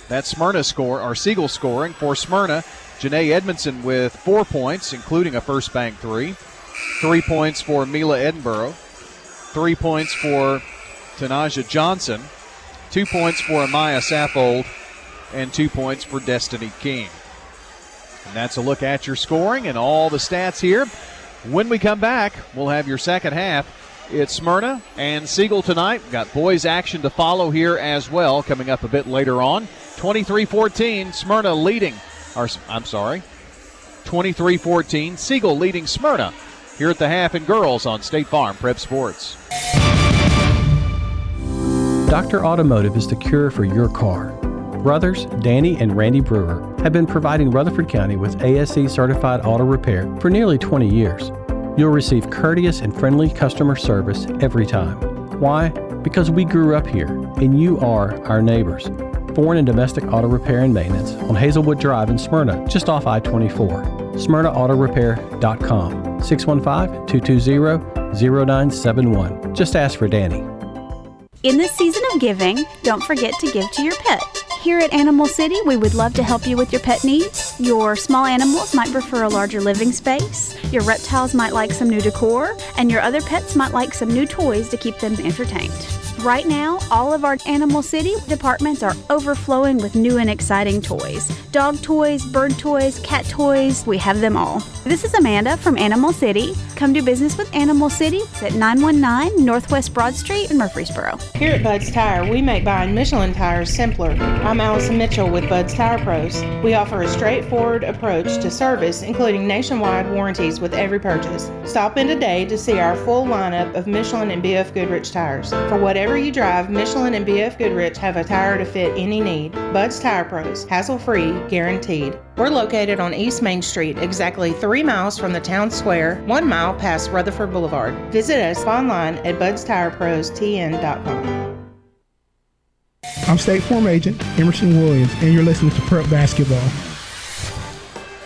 Speaker 3: That Smyrna score, or Siegel scoring for Smyrna, Janae Edmondson with four points, including a first bank three. Three points for Mila Edinburgh. Three points for Tanaja Johnson. Two points for Amaya Saffold. And two points for Destiny King. And that's a look at your scoring and all the stats here. When we come back, we'll have your second half. It's Smyrna and Siegel tonight. Got boys action to follow here as well, coming up a bit later on. 23 14, Smyrna leading, or I'm sorry, 23 14, Siegel leading Smyrna here at the half and girls on State Farm Prep Sports.
Speaker 24: Dr. Automotive is the cure for your car. Brothers Danny and Randy Brewer have been providing Rutherford County with ASE certified auto repair for nearly 20 years. You'll receive courteous and friendly customer service every time. Why? Because we grew up here and you are our neighbors. Foreign and domestic auto repair and maintenance on Hazelwood Drive in Smyrna, just off I 24. SmyrnaAutorepair.com 615 220 0971. Just ask for Danny.
Speaker 25: In this season of giving, don't forget to give to your pet. Here at Animal City, we would love to help you with your pet needs. Your small animals might prefer a larger living space, your reptiles might like some new decor, and your other pets might like some new toys to keep them entertained. Right now, all of our Animal City departments are overflowing with new and exciting toys dog toys, bird toys, cat toys, we have them all. This is Amanda from Animal City. Come do business with Animal City at 919 Northwest Broad Street in Murfreesboro.
Speaker 10: Here at Bud's Tire, we make buying Michelin tires simpler. I'm Allison Mitchell with Bud's Tire Pros. We offer a straightforward approach to service, including nationwide warranties with every purchase. Stop in today to see our full lineup of Michelin and BF Goodrich tires. For whatever you drive, Michelin and BF Goodrich have a tire to fit any need. Bud's Tire Pros, hassle free, guaranteed. We're located on East Main Street, exactly three miles from the town square, one mile past Rutherford Boulevard. Visit us online at budstireprostn.com.
Speaker 18: I'm State Farm Agent Emerson Williams, and you're listening to Prep Basketball.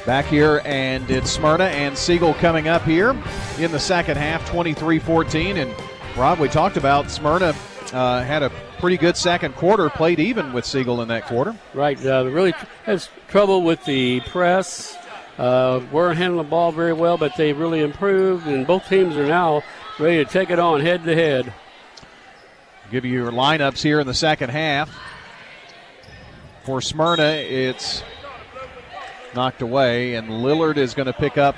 Speaker 3: Back here, and it's Smyrna and Siegel coming up here in the second half, 23 14. And Rob, we talked about Smyrna uh, had a pretty good second quarter, played even with Siegel in that quarter.
Speaker 4: Right. Uh, really has trouble with the press. Uh, we're handling the ball very well, but they really improved, and both teams are now ready to take it on head to head.
Speaker 3: Give you your lineups here in the second half. For Smyrna, it's knocked away, and Lillard is going to pick up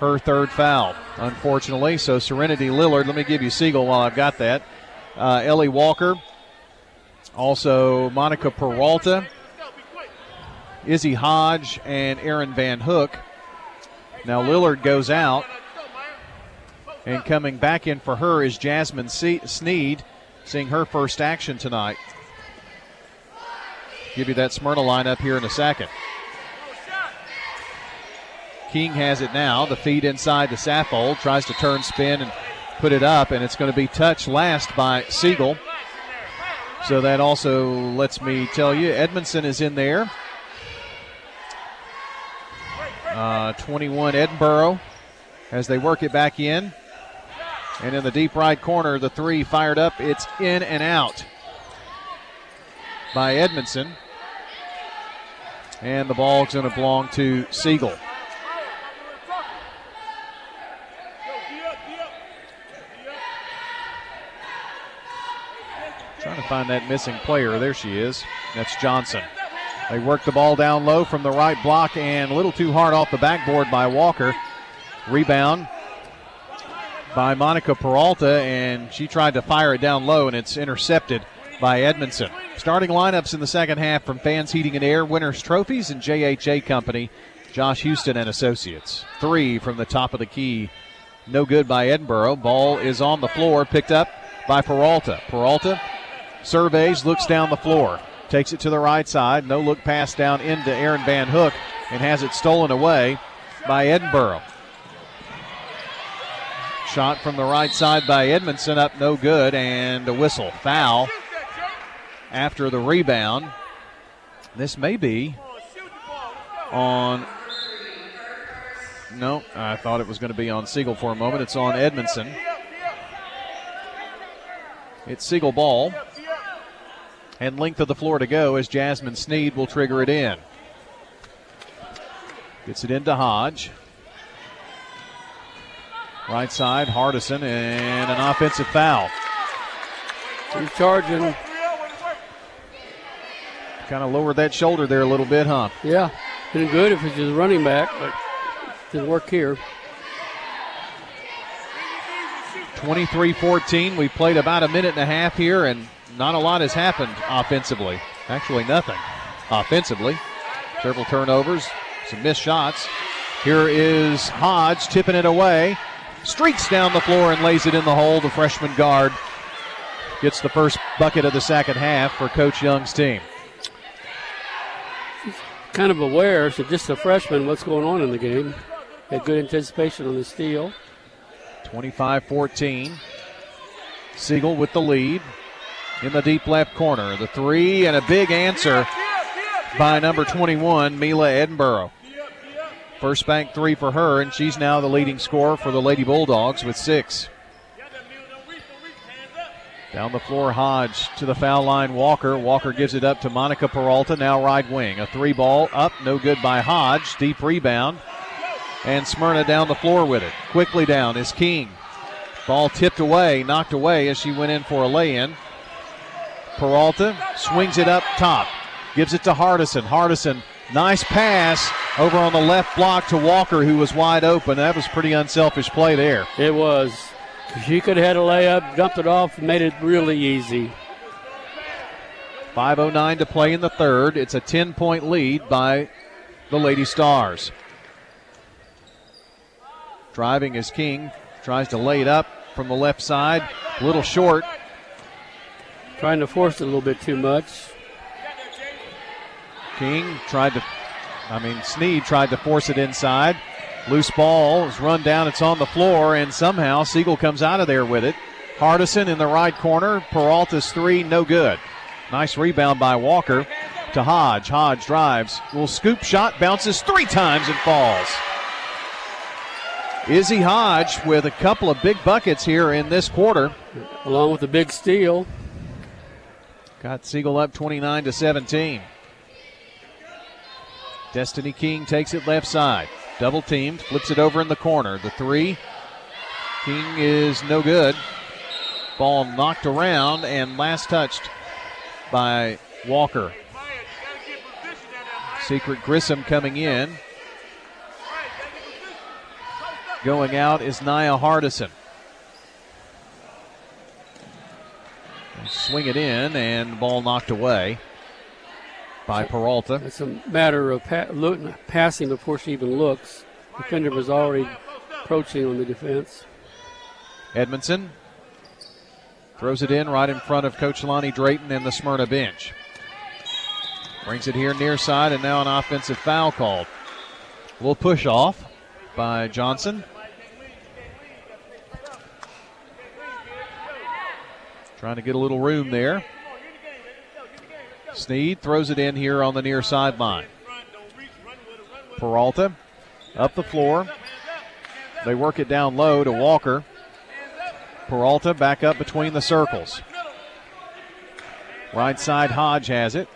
Speaker 3: her third foul, unfortunately. So Serenity Lillard, let me give you Siegel while I've got that. Uh, Ellie Walker, also Monica Peralta, Izzy Hodge, and Aaron Van Hook. Now Lillard goes out, and coming back in for her is Jasmine Sneed, seeing her first action tonight. Give you that Smyrna lineup here in a second. King has it now. The feed inside the Saffold. Tries to turn, spin, and put it up, and it's going to be touched last by Siegel. So that also lets me tell you Edmondson is in there. Uh, 21 Edinburgh as they work it back in. And in the deep right corner, the three fired up. It's in and out by Edmondson. And the ball's going to belong to Siegel. Trying to find that missing player. There she is. That's Johnson. They work the ball down low from the right block and a little too hard off the backboard by Walker. Rebound by Monica Peralta, and she tried to fire it down low, and it's intercepted by Edmondson. Starting lineups in the second half from Fans Heating and Air, Winners Trophies, and JHA Company, Josh Houston and Associates. Three from the top of the key. No good by Edinburgh. Ball is on the floor, picked up by Peralta. Peralta surveys, looks down the floor, takes it to the right side. No look pass down into Aaron Van Hook, and has it stolen away by Edinburgh. Shot from the right side by Edmondson up no good, and a whistle. Foul after the rebound. This may be on. No, I thought it was going to be on Siegel for a moment. It's on Edmondson. It's Siegel ball. And length of the floor to go as Jasmine Sneed will trigger it in. Gets it into Hodge. Right side, Hardison, and an offensive foul.
Speaker 4: He's charging.
Speaker 3: Kind of lowered that shoulder there a little bit, huh?
Speaker 4: Yeah, been good if it's just running back, but didn't work here.
Speaker 3: 23 14. We played about a minute and a half here, and not a lot has happened offensively. Actually, nothing offensively. Several turnovers, some missed shots. Here is Hodge tipping it away. Streaks down the floor and lays it in the hole. The freshman guard gets the first bucket of the second half for Coach Young's team.
Speaker 4: Kind of aware, so just a freshman, what's going on in the game. Had good anticipation on the steal.
Speaker 3: 25 14. Siegel with the lead in the deep left corner. The three and a big answer by number 21, Mila Edinburgh. First bank three for her, and she's now the leading scorer for the Lady Bulldogs with six. Down the floor, Hodge to the foul line. Walker. Walker gives it up to Monica Peralta, now right wing. A three ball up, no good by Hodge. Deep rebound. And Smyrna down the floor with it. Quickly down is King. Ball tipped away, knocked away as she went in for a lay in. Peralta swings it up top, gives it to Hardison. Hardison, nice pass over on the left block to Walker, who was wide open. That was pretty unselfish play there.
Speaker 4: It was. She could have had a layup, dumped it off, and made it really easy.
Speaker 3: 5.09 to play in the third. It's a 10 point lead by the Lady Stars. Driving is King. Tries to lay it up from the left side. A little short.
Speaker 4: Trying to force it a little bit too much.
Speaker 3: King tried to, I mean, Sneed tried to force it inside. Loose ball is run down. It's on the floor, and somehow Siegel comes out of there with it. Hardison in the right corner. Peralta's three, no good. Nice rebound by Walker to Hodge. Hodge drives. Little scoop shot, bounces three times and falls. Izzy Hodge with a couple of big buckets here in this quarter.
Speaker 4: Along with a big steal.
Speaker 3: Got Siegel up 29 to 17. Destiny King takes it left side. Double teamed, flips it over in the corner. The three. King is no good. Ball knocked around and last touched by Walker. Secret Grissom coming in. Going out is Nia Hardison. Swing it in, and ball knocked away by Peralta.
Speaker 4: It's a matter of pa- look, passing before she even looks. Defender was already approaching on the defense.
Speaker 3: Edmondson throws it in right in front of Coach Lonnie Drayton and the Smyrna bench. Brings it here near side, and now an offensive foul called. A little push off by Johnson. Trying to get a little room there. Sneed throws it in here on the near sideline. Peralta up the floor. They work it down low to Walker. Peralta back up between the circles. Right side, Hodge has it.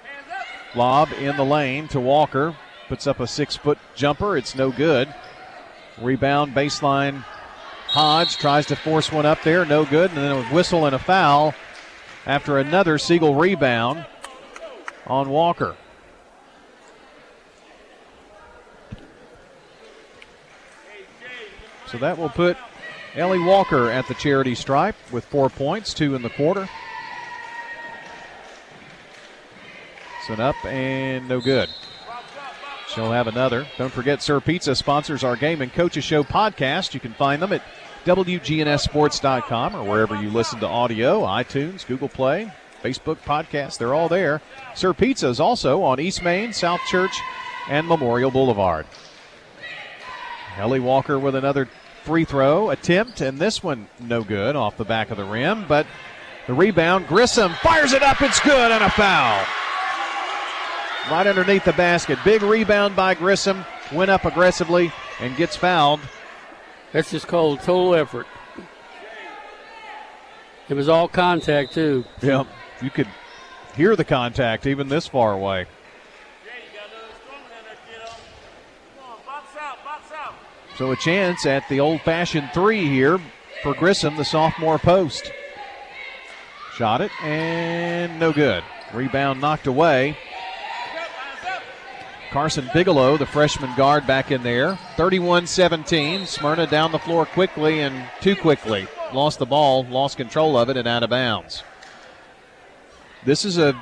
Speaker 3: Lob in the lane to Walker. Puts up a six foot jumper. It's no good. Rebound baseline. Hodge tries to force one up there. No good. And then a whistle and a foul after another Siegel rebound on Walker. So that will put Ellie Walker at the charity stripe with four points, two in the quarter. Set up and no good. She'll have another. Don't forget, Sir Pizza sponsors our Game and Coaches Show podcast. You can find them at WGNSSports.com or wherever you listen to audio, iTunes, Google Play, Facebook podcast. They're all there. Sir Pizza is also on East Main, South Church, and Memorial Boulevard. Ellie Walker with another free throw attempt, and this one no good off the back of the rim, but the rebound, Grissom fires it up, it's good, and a foul. Right underneath the basket. Big rebound by Grissom, went up aggressively and gets fouled.
Speaker 4: That's just called total effort. It was all contact, too.
Speaker 3: Yeah, you could hear the contact even this far away. So a chance at the old fashioned three here for Grissom, the sophomore post. Shot it and no good. Rebound knocked away. Carson Bigelow, the freshman guard, back in there. 31 17. Smyrna down the floor quickly and too quickly. Lost the ball, lost control of it, and out of bounds. This is a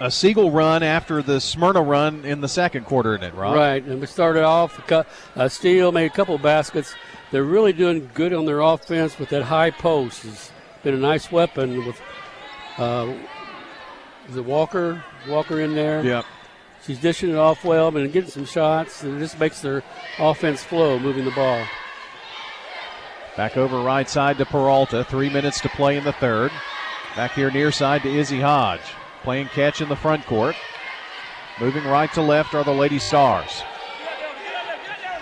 Speaker 3: a Siegel run after the Smyrna run in the second quarter, isn't it, Rob?
Speaker 4: Right, and we started off, uh, Steele made a couple baskets. They're really doing good on their offense with that high post. It's been a nice weapon with, uh, is it Walker? Walker in there?
Speaker 3: Yep.
Speaker 4: She's dishing it off well, but getting some shots, and it just makes their offense flow, moving the ball.
Speaker 3: Back over right side to Peralta. Three minutes to play in the third. Back here near side to Izzy Hodge. Playing catch in the front court. Moving right to left are the Lady Stars.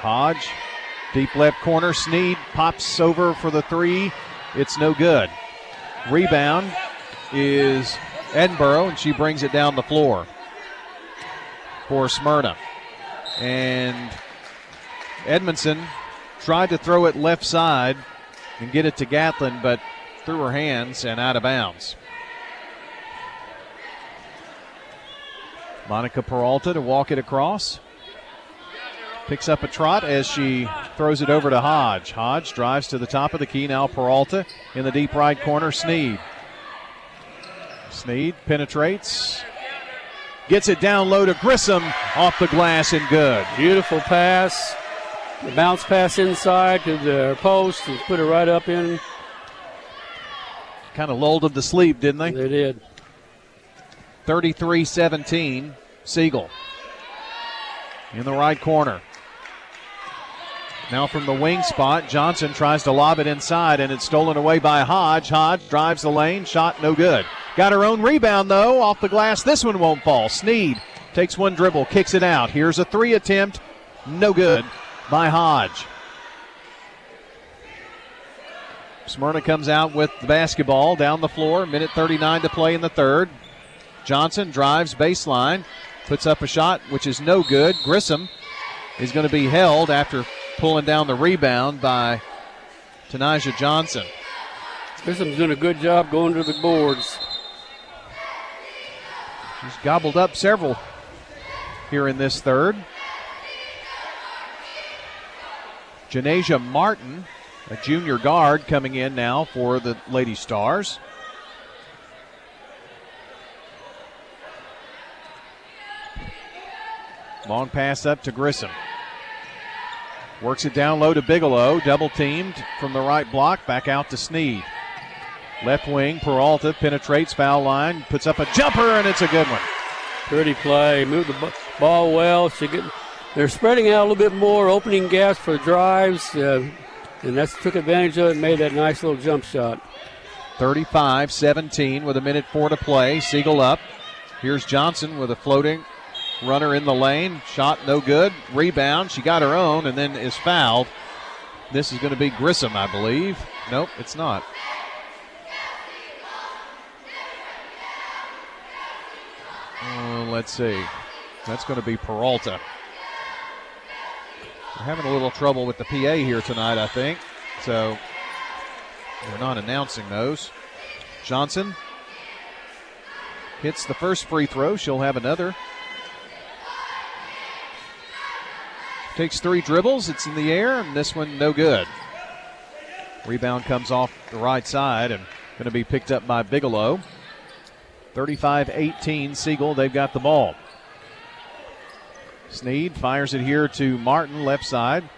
Speaker 3: Hodge, deep left corner. Sneed pops over for the three. It's no good. Rebound is Edinburgh, and she brings it down the floor for Smyrna. And Edmondson tried to throw it left side and get it to Gatlin, but through her hands and out of bounds. Monica Peralta to walk it across. Picks up a trot as she throws it over to Hodge. Hodge drives to the top of the key. Now Peralta in the deep right corner. Sneed. Sneed penetrates. Gets it down low to Grissom off the glass and good.
Speaker 4: Beautiful pass. The bounce pass inside to the post and put it right up in.
Speaker 3: Kind of lulled them to sleep, didn't they?
Speaker 4: They did.
Speaker 3: 33 17, Siegel. In the right corner. Now from the wing spot, Johnson tries to lob it inside, and it's stolen away by Hodge. Hodge drives the lane, shot no good. Got her own rebound, though, off the glass. This one won't fall. Sneed takes one dribble, kicks it out. Here's a three attempt, no good by Hodge. Smyrna comes out with the basketball down the floor. Minute 39 to play in the third. Johnson drives baseline, puts up a shot, which is no good. Grissom is going to be held after pulling down the rebound by Tanaja Johnson.
Speaker 4: Grissom's doing a good job going to the boards.
Speaker 3: She's gobbled up several here in this third. Janasia Martin, a junior guard, coming in now for the Lady Stars. Long pass up to Grissom. Works it down low to Bigelow. Double teamed from the right block. Back out to Sneed. Left wing, Peralta penetrates foul line, puts up a jumper, and it's a good one.
Speaker 4: Pretty play. Moved the ball well. She get, they're spreading out a little bit more, opening gaps for drives, uh, and that's took advantage of it and made that nice little jump shot.
Speaker 3: 35 17 with a minute four to play. Siegel up. Here's Johnson with a floating runner in the lane. Shot no good. Rebound. She got her own and then is fouled. This is going to be Grissom, I believe. Nope, it's not. Uh, let's see. That's going to be Peralta. We're having a little trouble with the PA here tonight, I think. So we're not announcing those. Johnson hits the first free throw. She'll have another. Takes three dribbles. It's in the air, and this one no good. Rebound comes off the right side and going to be picked up by Bigelow. 35 18, Siegel. They've got the ball. Sneed fires it here to Martin, left side.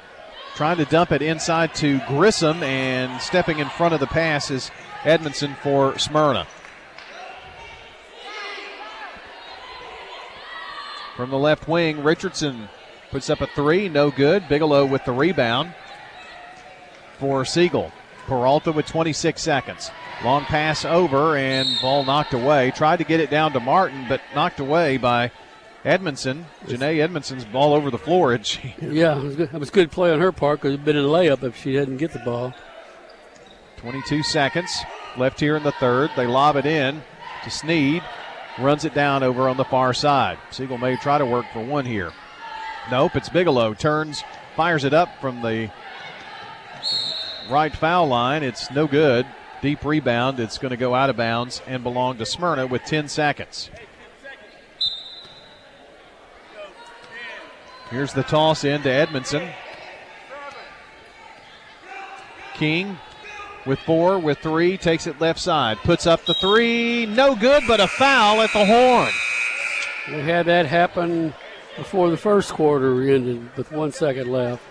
Speaker 3: Trying to dump it inside to Grissom, and stepping in front of the pass is Edmondson for Smyrna. From the left wing, Richardson puts up a three, no good. Bigelow with the rebound for Siegel. Peralta with 26 seconds. Long pass over and ball knocked away. Tried to get it down to Martin, but knocked away by Edmondson. Janae Edmondson's ball over the floor. And she
Speaker 4: yeah, it was good, it was good play on her part because it'd been a layup if she didn't get the ball.
Speaker 3: 22 seconds left here in the third. They lob it in to Sneed. Runs it down over on the far side. Siegel may try to work for one here. Nope, it's Bigelow. Turns, fires it up from the right foul line. It's no good. Deep rebound. It's going to go out of bounds and belong to Smyrna with 10 seconds. Here's the toss in to Edmondson. King with four, with three, takes it left side, puts up the three, no good, but a foul at the horn.
Speaker 4: We had that happen before the first quarter ended with one second left.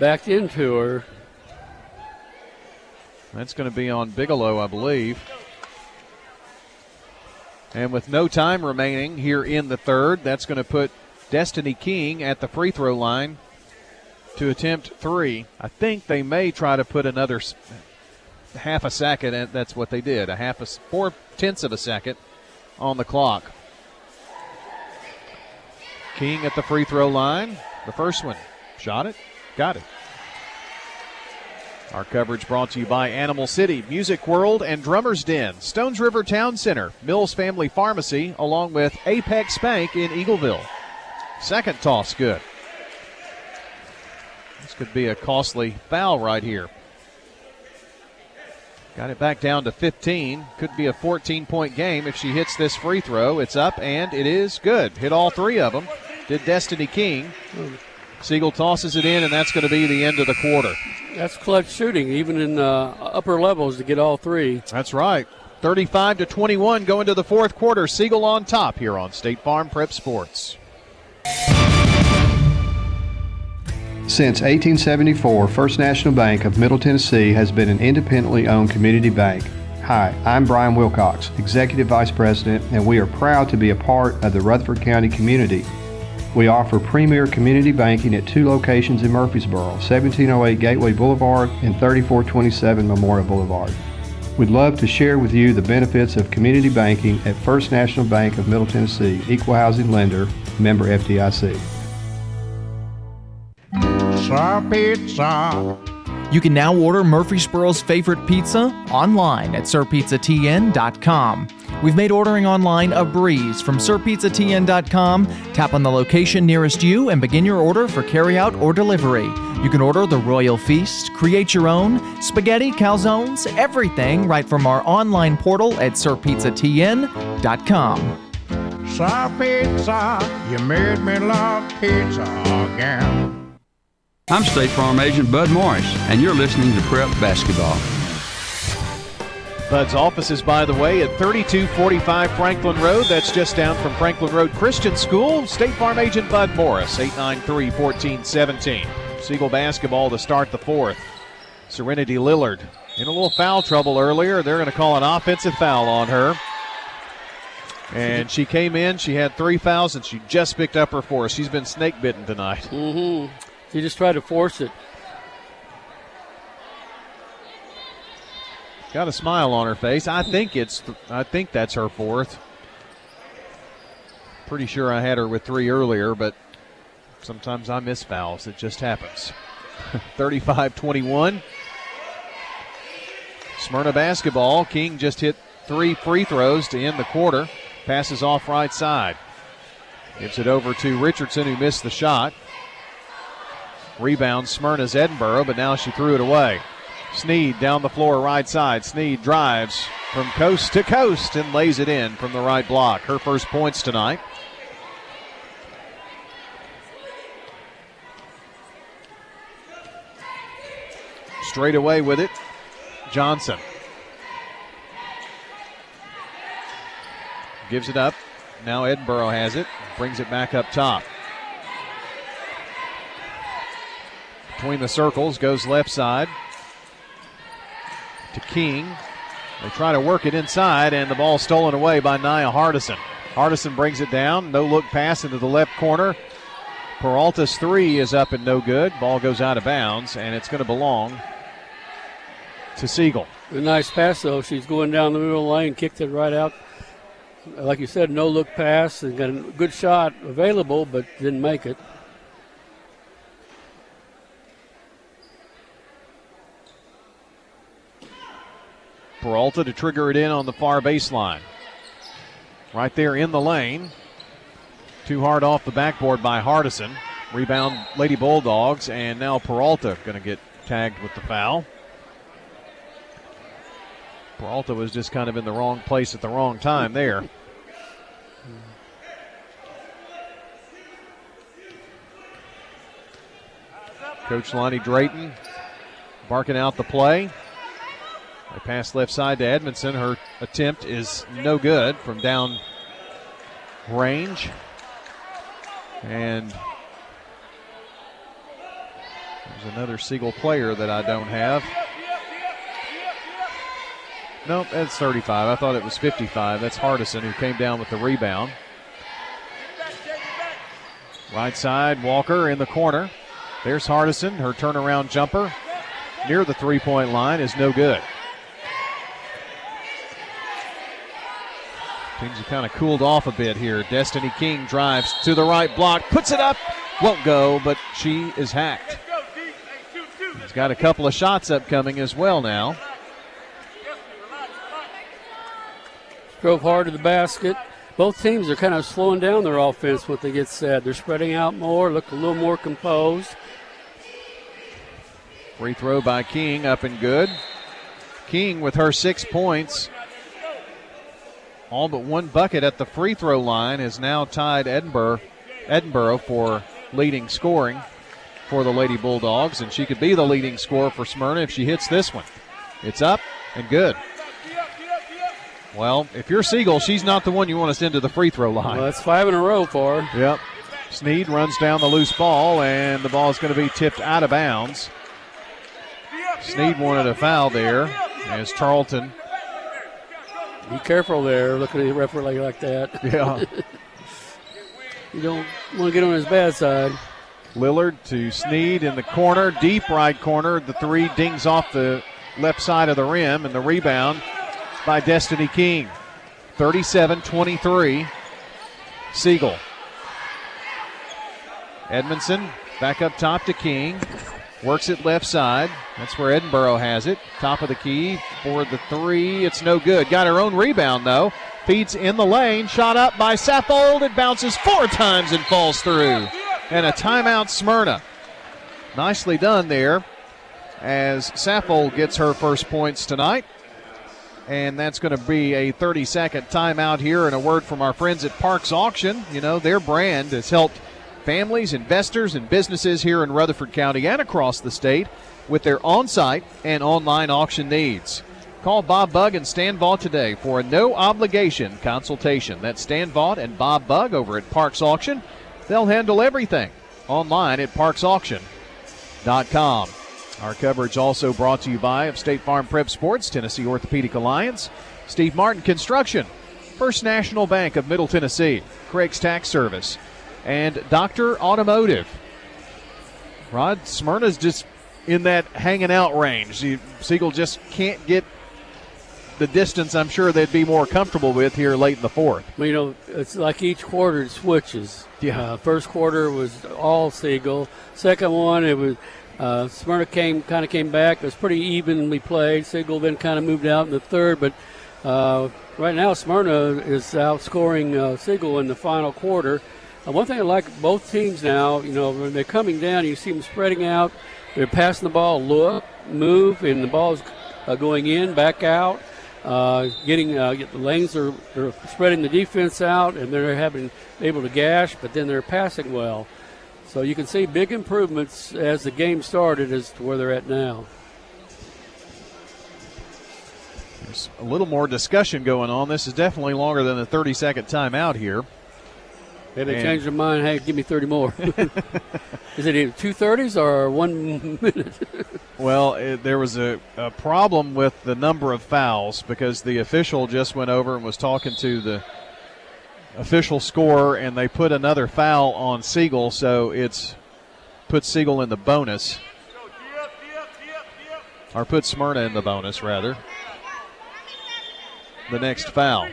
Speaker 4: Backed into her.
Speaker 3: That's going to be on Bigelow, I believe. And with no time remaining here in the third, that's going to put Destiny King at the free throw line to attempt three. I think they may try to put another half a second, and that's what they did. A half a four tenths of a second on the clock. King at the free throw line. The first one. Shot it. Got it. Our coverage brought to you by Animal City, Music World, and Drummers Den, Stones River Town Center, Mills Family Pharmacy, along with Apex Bank in Eagleville. Second toss, good. This could be a costly foul right here. Got it back down to 15. Could be a 14 point game if she hits this free throw. It's up and it is good. Hit all three of them. Did Destiny King. Hmm. Siegel tosses it in, and that's going to be the end of the quarter.
Speaker 4: That's clutch shooting, even in uh, upper levels, to get all three.
Speaker 3: That's right. 35 to 21 going to the fourth quarter. Siegel on top here on State Farm Prep Sports.
Speaker 26: Since 1874, First National Bank of Middle Tennessee has been an independently owned community bank. Hi, I'm Brian Wilcox, Executive Vice President, and we are proud to be a part of the Rutherford County community. We offer premier community banking at two locations in Murfreesboro 1708 Gateway Boulevard and 3427 Memorial Boulevard. We'd love to share with you the benefits of community banking at First National Bank of Middle Tennessee, equal housing lender, member FDIC.
Speaker 27: Sir Pizza.
Speaker 28: You can now order Murfreesboro's favorite pizza online at sirpizzatn.com. We've made ordering online a breeze from sirpizzatn.com. Tap on the location nearest you and begin your order for carryout or delivery. You can order the Royal Feast, create your own, spaghetti, calzones, everything right from our online portal at sirpizzatn.com.
Speaker 27: Sir Pizza, you made me love pizza again.
Speaker 29: I'm State Farm Agent Bud Morris, and you're listening to Prep Basketball.
Speaker 3: Bud's office is, by the way, at 3245 Franklin Road. That's just down from Franklin Road Christian School. State Farm Agent Bud Morris, 893 1417. Siegel basketball to start the fourth. Serenity Lillard in a little foul trouble earlier. They're going to call an offensive foul on her. And she came in, she had three fouls, and she just picked up her fourth. She's been snake bitten tonight.
Speaker 4: Mm-hmm. She just tried to force it.
Speaker 3: Got a smile on her face. I think it's. I think that's her fourth. Pretty sure I had her with three earlier, but sometimes I miss fouls. It just happens. 35 21. Smyrna basketball. King just hit three free throws to end the quarter. Passes off right side. Gives it over to Richardson, who missed the shot. Rebound, Smyrna's Edinburgh, but now she threw it away. Sneed down the floor, right side. Sneed drives from coast to coast and lays it in from the right block. Her first points tonight. Straight away with it, Johnson. Gives it up. Now Edinburgh has it. Brings it back up top. Between the circles, goes left side King. They try to work it inside, and the ball stolen away by Nia Hardison. Hardison brings it down. No look pass into the left corner. Peralta's three is up and no good. Ball goes out of bounds, and it's going to belong to Siegel.
Speaker 4: A nice pass, though. She's going down the middle lane, kicked it right out. Like you said, no look pass, and got a good shot available, but didn't make it.
Speaker 3: Peralta to trigger it in on the far baseline. Right there in the lane. Too hard off the backboard by Hardison. Rebound Lady Bulldogs, and now Peralta going to get tagged with the foul. Peralta was just kind of in the wrong place at the wrong time there. Coach Lonnie Drayton barking out the play. A pass left side to Edmondson. Her attempt is no good from down range. And there's another Siegel player that I don't have. Nope, that's 35. I thought it was 55. That's Hardison who came down with the rebound. Right side, Walker in the corner. There's Hardison. Her turnaround jumper near the three point line is no good. Teams have kind of cooled off a bit here. Destiny King drives to the right block, puts it up, won't go, but she is hacked. He's got a couple of shots upcoming as well now.
Speaker 4: Drove hard to the basket. Both teams are kind of slowing down their offense once they get set. They're spreading out more, look a little more composed.
Speaker 3: Free throw by King, up and good. King with her six points. All but one bucket at the free throw line has now tied Edinburgh, Edinburgh for leading scoring for the Lady Bulldogs, and she could be the leading scorer for Smyrna if she hits this one. It's up and good. Well, if you're Siegel, she's not the one you want to send to the free throw line.
Speaker 4: Well, that's five in a row for her.
Speaker 3: Yep. Sneed runs down the loose ball, and the ball is going to be tipped out of bounds. Sneed wanted a foul there as Tarleton.
Speaker 4: Be careful there, looking at the referee like that.
Speaker 3: Yeah.
Speaker 4: you don't want to get on his bad side.
Speaker 3: Lillard to Sneed in the corner, deep right corner. The three dings off the left side of the rim, and the rebound by Destiny King. 37 23. Siegel. Edmondson back up top to King. Works it left side. That's where Edinburgh has it. Top of the key for the three. It's no good. Got her own rebound, though. Feeds in the lane. Shot up by Saffold. It bounces four times and falls through. And a timeout, Smyrna. Nicely done there as Saffold gets her first points tonight. And that's going to be a 30 second timeout here. And a word from our friends at Parks Auction. You know, their brand has helped families, investors, and businesses here in Rutherford County and across the state with their on site and online auction needs. Call Bob Bug and Stan Vaught today for a no obligation consultation. That's Stan Vaught and Bob Bug over at Parks Auction. They'll handle everything online at parksauction.com. Our coverage also brought to you by State Farm Prep Sports, Tennessee Orthopedic Alliance, Steve Martin Construction, First National Bank of Middle Tennessee, Craig's Tax Service, and Doctor Automotive. Rod Smyrna's just in that hanging out range. Siegel just can't get the distance I'm sure they'd be more comfortable with here late in the fourth.
Speaker 4: Well, you know, it's like each quarter it switches.
Speaker 3: Yeah.
Speaker 4: Uh, first quarter was all Siegel. Second one, it was uh, Smyrna came kind of came back. It was pretty evenly played. Siegel then kind of moved out in the third, but Uh, right now, Smyrna is outscoring uh, Siegel in the final quarter. Uh, one thing I like both teams now, you know, when they're coming down, you see them spreading out. They're passing the ball, look, move, and the ball's uh, going in, back out. Uh, getting uh, get the lanes are they're spreading the defense out, and they're having able to gash, but then they're passing well. So you can see big improvements as the game started as to where they're at now.
Speaker 3: There's a little more discussion going on. This is definitely longer than the 30 second timeout here.
Speaker 4: Maybe they changed their mind. Hey, give me 30 more. is it two thirties or one minute?
Speaker 3: well, it, there was a, a problem with the number of fouls because the official just went over and was talking to the official score, and they put another foul on Siegel, so it's put Siegel in the bonus. Or put Smyrna in the bonus, rather. The next foul.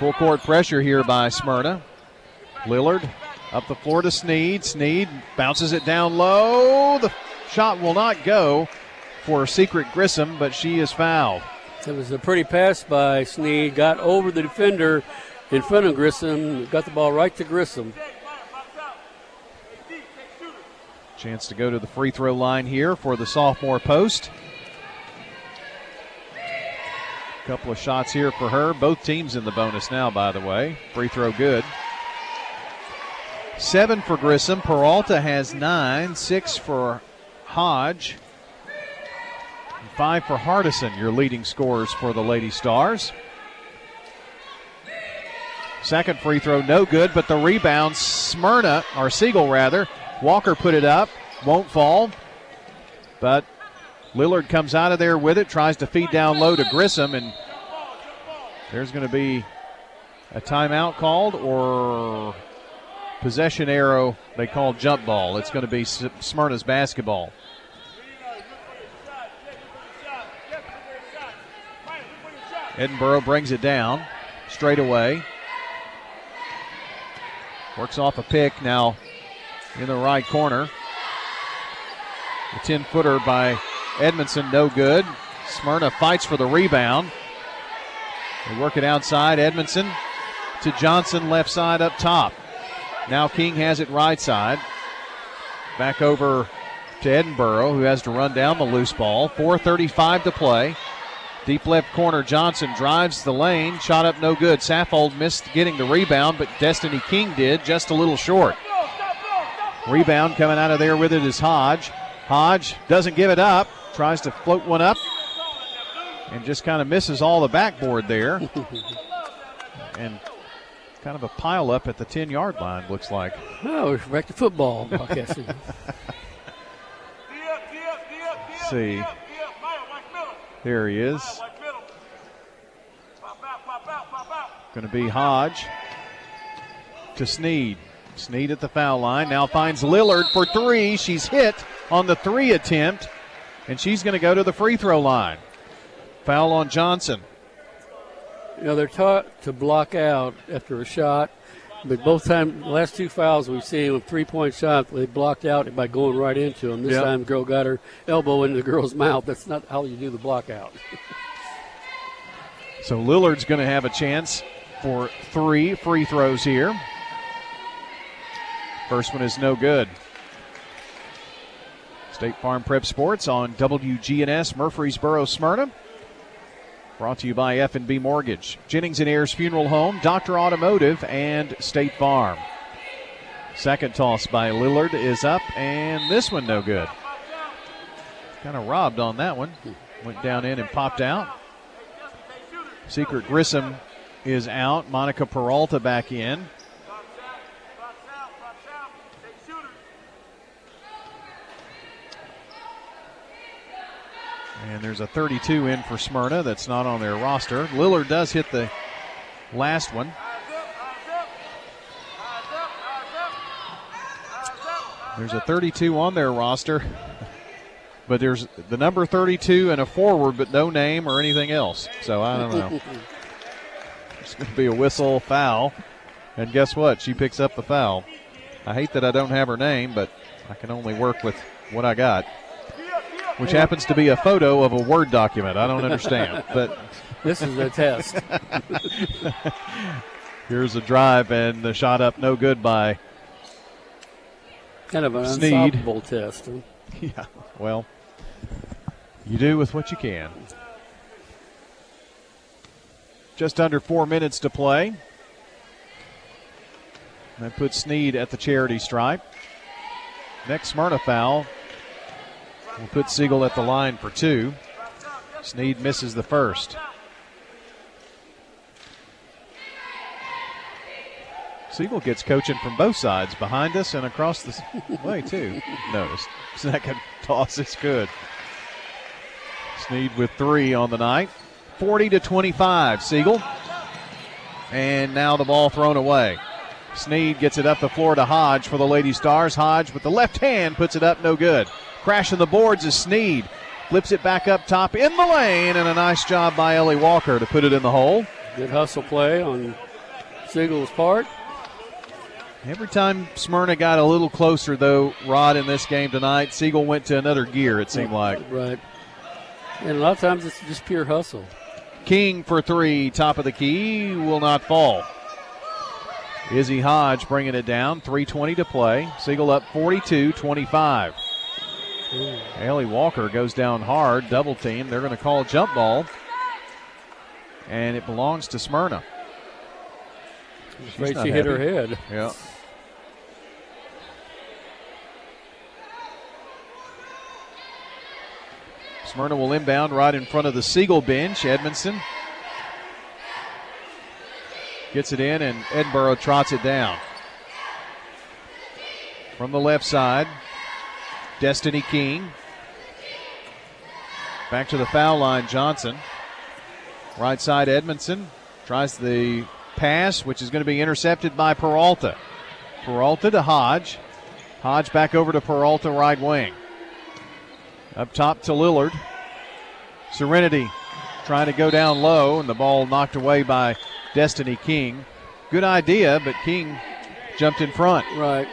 Speaker 3: Full court pressure here by Smyrna. Lillard up the floor to Sneed. Sneed bounces it down low. The shot will not go for Secret Grissom, but she is fouled.
Speaker 4: It was a pretty pass by Sneed. Got over the defender in front of Grissom. Got the ball right to Grissom.
Speaker 3: Chance to go to the free throw line here for the sophomore post. Couple of shots here for her. Both teams in the bonus now, by the way. Free throw good. Seven for Grissom. Peralta has nine. Six for Hodge. Five for Hardison, your leading scorers for the Lady Stars. Second free throw, no good, but the rebound, Smyrna, or Siegel rather. Walker put it up, won't fall. But Lillard comes out of there with it, tries to feed down low to Grissom, and there's going to be a timeout called or possession arrow they call jump ball. It's going to be Smyrna's basketball. Edinburgh brings it down straight away. Works off a pick now in the right corner. The 10 footer by Edmondson, no good. Smyrna fights for the rebound. They work it outside. Edmondson to Johnson, left side up top. Now King has it right side. Back over to Edinburgh, who has to run down the loose ball. 4.35 to play. Deep left corner, Johnson drives the lane. Shot up no good. Saffold missed getting the rebound, but Destiny King did, just a little short. Rebound coming out of there with it is Hodge. Hodge doesn't give it up, tries to float one up, and just kind of misses all the backboard there. and kind of a pile up at the 10 yard line, looks like.
Speaker 4: Oh, it's back to football, I guess.
Speaker 3: see. There he is. Going to be Hodge to Sneed. Sneed at the foul line. Now finds Lillard for three. She's hit on the three attempt, and she's going to go to the free throw line. Foul on Johnson.
Speaker 4: You know, they're taught to block out after a shot, but both times, last two fouls we've seen with three point shot, they blocked out by going right into them. This
Speaker 3: yep.
Speaker 4: time, the girl got her elbow into the girl's mouth. That's not how you do the block out.
Speaker 3: so Lillard's going to have a chance for three free throws here. First one is no good. State Farm Prep Sports on WGNS Murfreesboro Smyrna. Brought to you by F&B Mortgage, Jennings and Ayers Funeral Home, Doctor Automotive, and State Farm. Second toss by Lillard is up, and this one no good. Kind of robbed on that one. Went down in and popped out. Secret Grissom is out. Monica Peralta back in. And there's a 32 in for Smyrna that's not on their roster. Lillard does hit the last one. There's a 32 on their roster, but there's the number 32 and a forward, but no name or anything else. So I don't know. it's going to be a whistle foul. And guess what? She picks up the foul. I hate that I don't have her name, but I can only work with what I got. Which happens to be a photo of a Word document. I don't understand, but
Speaker 4: this is a test.
Speaker 3: Here's a drive and the shot up, no good by
Speaker 4: kind of an
Speaker 3: Sneed.
Speaker 4: unsolvable test.
Speaker 3: Yeah, well, you do with what you can. Just under four minutes to play. That puts Sneed at the charity stripe. Next Smyrna foul will put Siegel at the line for two. Sneed misses the first. Siegel gets coaching from both sides, behind us and across the way, too. Noticed. Second toss is good. Sneed with three on the night. 40 to 25, Siegel. And now the ball thrown away. Sneed gets it up the floor to Hodge for the Lady Stars. Hodge with the left hand puts it up, no good. Crashing the boards is Sneed. Flips it back up top in the lane, and a nice job by Ellie Walker to put it in the hole.
Speaker 4: Good hustle play on Siegel's part.
Speaker 3: Every time Smyrna got a little closer, though, Rod, in this game tonight, Siegel went to another gear, it seemed like.
Speaker 4: Right. And a lot of times it's just pure hustle.
Speaker 3: King for three, top of the key, will not fall. Izzy Hodge bringing it down, 3.20 to play. Siegel up 42 25. Haley Walker goes down hard, double team. They're going to call a jump ball, and it belongs to Smyrna.
Speaker 4: Afraid she hit her head.
Speaker 3: Yeah. Smyrna will inbound right in front of the Siegel bench. Edmondson gets it in, and Edinburgh trots it down. From the left side, Destiny King. Back to the foul line, Johnson. Right side, Edmondson tries the pass, which is going to be intercepted by Peralta. Peralta to Hodge. Hodge back over to Peralta, right wing. Up top to Lillard. Serenity trying to go down low, and the ball knocked away by Destiny King. Good idea, but King jumped in front.
Speaker 4: Right.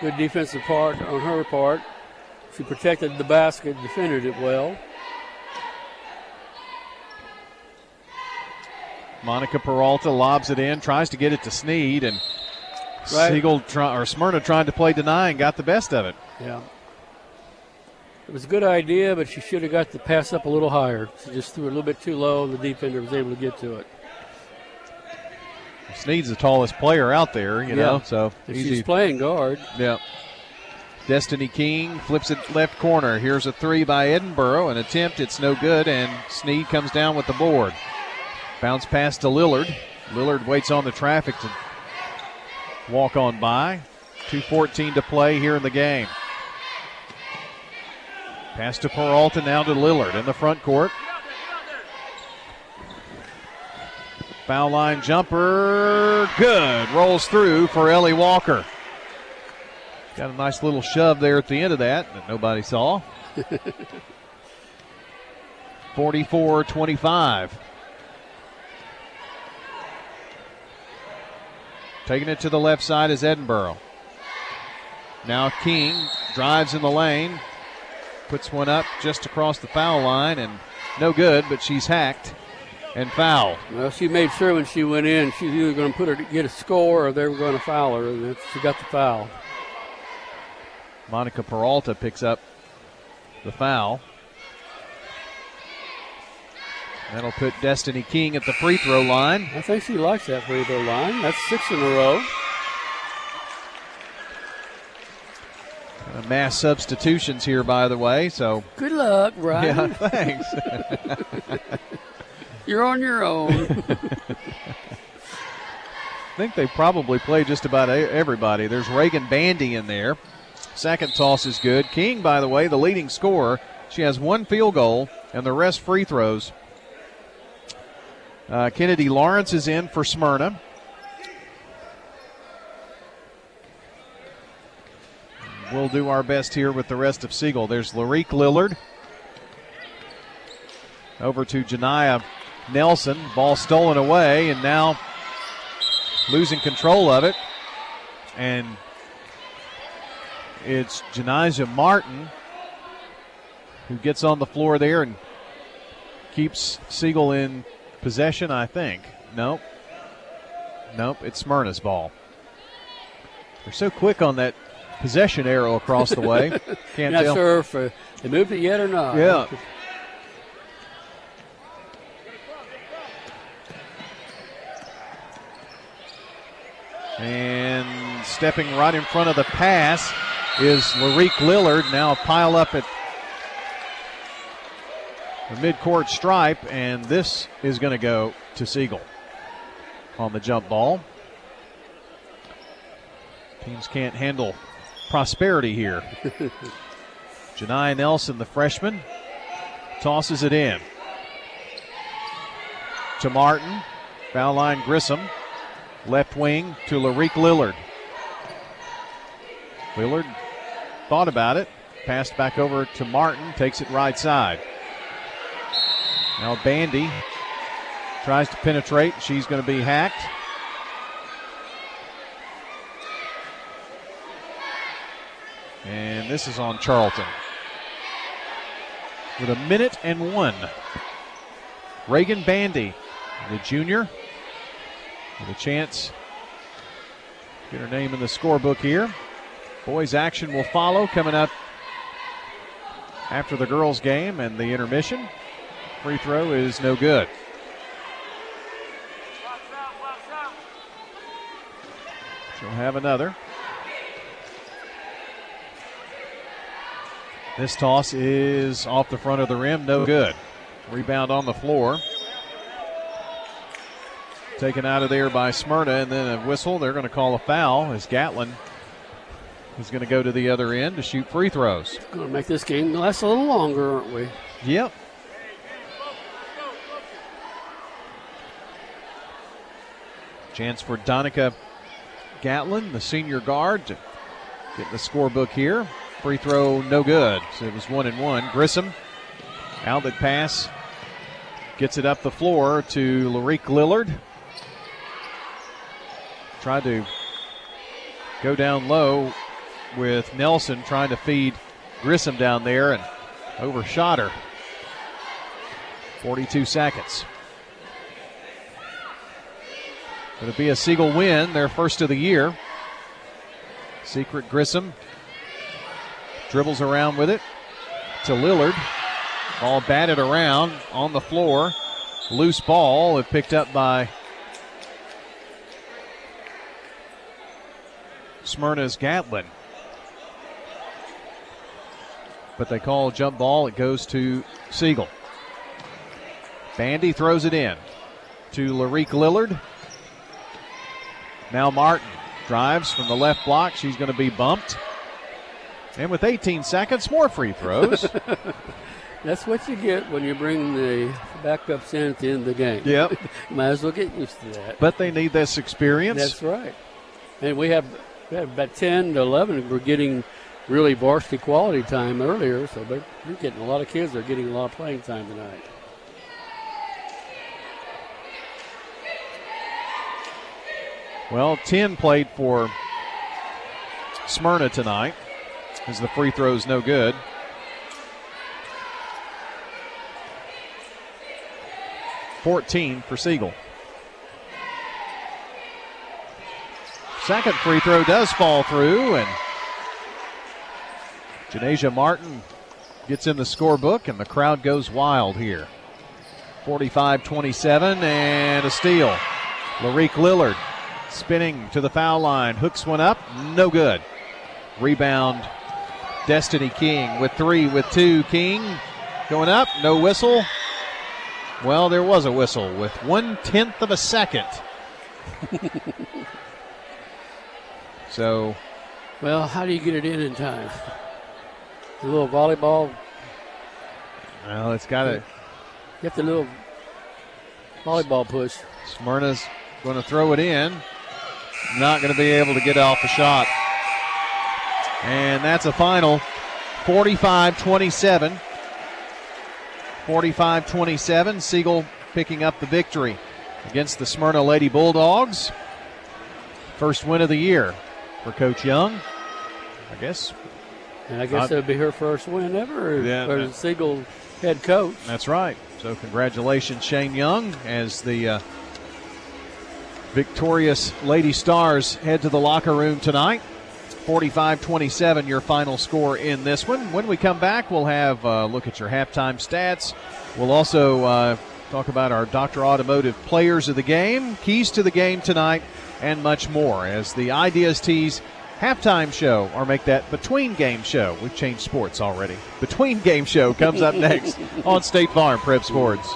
Speaker 4: Good defensive part on her part. She protected the basket, defended it well.
Speaker 3: Monica Peralta lobs it in, tries to get it to Sneed, and
Speaker 4: Right.
Speaker 3: Siegel try, or Smyrna tried to play deny and got the best of it.
Speaker 4: Yeah. It was a good idea, but she should have got the pass up a little higher. She just threw it a little bit too low, and the defender was able to get to it.
Speaker 3: Sneed's the tallest player out there, you know, so
Speaker 4: If
Speaker 3: easy.
Speaker 4: she's playing guard.
Speaker 3: Yeah. Destiny King flips it left corner. Here's a three by Edinburgh. An attempt, it's no good, and Sneed comes down with the board. Bounce pass to Lillard. Lillard waits on the traffic to walk on by. 2.14 to play here in the game. Pass to Peralta, now to Lillard in the front court. Foul line jumper, good. Rolls through for Ellie Walker. Got a nice little shove there at the end of that that nobody saw. 44 25. Taking it to the left side is Edinburgh. Now King drives in the lane, puts one up just across the foul line, and no good, but she's hacked and foul.
Speaker 4: Well, she made sure when she went in, she was either going to put her to get a score or they were going to foul her, and she got the foul.
Speaker 3: Monica Peralta picks up the foul. That'll put Destiny King at the free throw line.
Speaker 4: I think she likes that free throw line. That's six in a row.
Speaker 3: Uh, mass substitutions here, by the way. So
Speaker 4: Good luck, Ryan.
Speaker 3: Yeah, thanks.
Speaker 4: You're on your own.
Speaker 3: I think they probably play just about everybody. There's Reagan Bandy in there. Second toss is good. King, by the way, the leading scorer. She has one field goal and the rest free throws. Uh, Kennedy Lawrence is in for Smyrna. We'll do our best here with the rest of Siegel. There's Larique Lillard. Over to Janiyah Nelson. Ball stolen away, and now losing control of it. And it's Janijah Martin who gets on the floor there and keeps Siegel in possession, I think. Nope. Nope, it's Smyrna's ball. They're so quick on that possession arrow across the way. Can't
Speaker 4: not
Speaker 3: tell.
Speaker 4: sure if uh, they moved it yet or not.
Speaker 3: Yeah. And stepping right in front of the pass is Larique Lillard. Now a pile up at the midcourt stripe, and this is going to go to Siegel on the jump ball. Teams can't handle prosperity here. Janiyah Nelson, the freshman, tosses it in to Martin. Foul line Grissom. Left wing to Larique Lillard. Lillard thought about it. Passed back over to Martin. Takes it right side. Now Bandy tries to penetrate. She's going to be hacked. And this is on Charlton. With a minute and one. Reagan Bandy, the junior, with a chance get her name in the scorebook here. Boys action will follow coming up after the girls game and the intermission. Free throw is no good. She'll have another. This toss is off the front of the rim, no good. Rebound on the floor. Taken out of there by Smyrna, and then a whistle. They're going to call a foul as Gatlin is going to go to the other end to shoot free throws.
Speaker 4: Going to make this game last a little longer, aren't we?
Speaker 3: Yep. Chance for Donica Gatlin, the senior guard, to get the scorebook here. Free throw, no good. So it was one and one. Grissom, outlet pass, gets it up the floor to Larique Lillard. Tried to go down low with Nelson trying to feed Grissom down there and overshot her. 42 seconds. Going to be a Siegel win, their first of the year. Secret Grissom dribbles around with it to Lillard. Ball batted around on the floor. Loose ball, it picked up by Smyrna's Gatlin. But they call jump ball. It goes to Siegel. Bandy throws it in to Larique Lillard. Now Martin drives from the left block. She's going to be bumped. And with 18 seconds, more free throws.
Speaker 4: That's what you get when you bring the backups in at the end of the game.
Speaker 3: Yep.
Speaker 4: Might as well get used to that.
Speaker 3: but they need this experience.
Speaker 4: That's right. And we have, we have about 10 to 11. We're getting really varsity quality time earlier, so they're, they're getting a lot of kids. They're getting a lot of playing time tonight.
Speaker 3: Well, 10 played for Smyrna tonight as the free throw is no good. Fourteen for Siegel. Second free throw does fall through, and Janasia Martin gets in the scorebook, and the crowd goes wild here. 45 27 and a steal. Larique Lillard spinning to the foul line, hooks one up, no good. Rebound, Destiny King with three, with two. King going up, no whistle. Well, there was a whistle with one tenth of a second. so,
Speaker 4: Well, how do you get it in in time? A little volleyball.
Speaker 3: well, it's got to.
Speaker 4: You have to little volleyball push.
Speaker 3: Smyrna's going to throw it in. Not going to be able to get off the shot. And that's a final 45 27. 45 27. Siegel picking up the victory against the Smyrna Lady Bulldogs. First win of the year for Coach Young. I guess.
Speaker 4: And I guess
Speaker 3: Uh,
Speaker 4: that'd be her first win ever
Speaker 3: Yeah,
Speaker 4: for
Speaker 3: that-
Speaker 4: Siegel head coach.
Speaker 3: That's right. So congratulations, Shane Young, as the uh, victorious Lady Stars head to the locker room tonight. 45-27 your final score in this one. When we come back, we'll have a look at your halftime stats. We'll also uh, talk about our Dr. Automotive players of the game, keys to the game tonight, and much more as the Ideas Tees halftime show or make that between game show. We've changed sports already. Between game show comes up next on State Farm Prep Sports.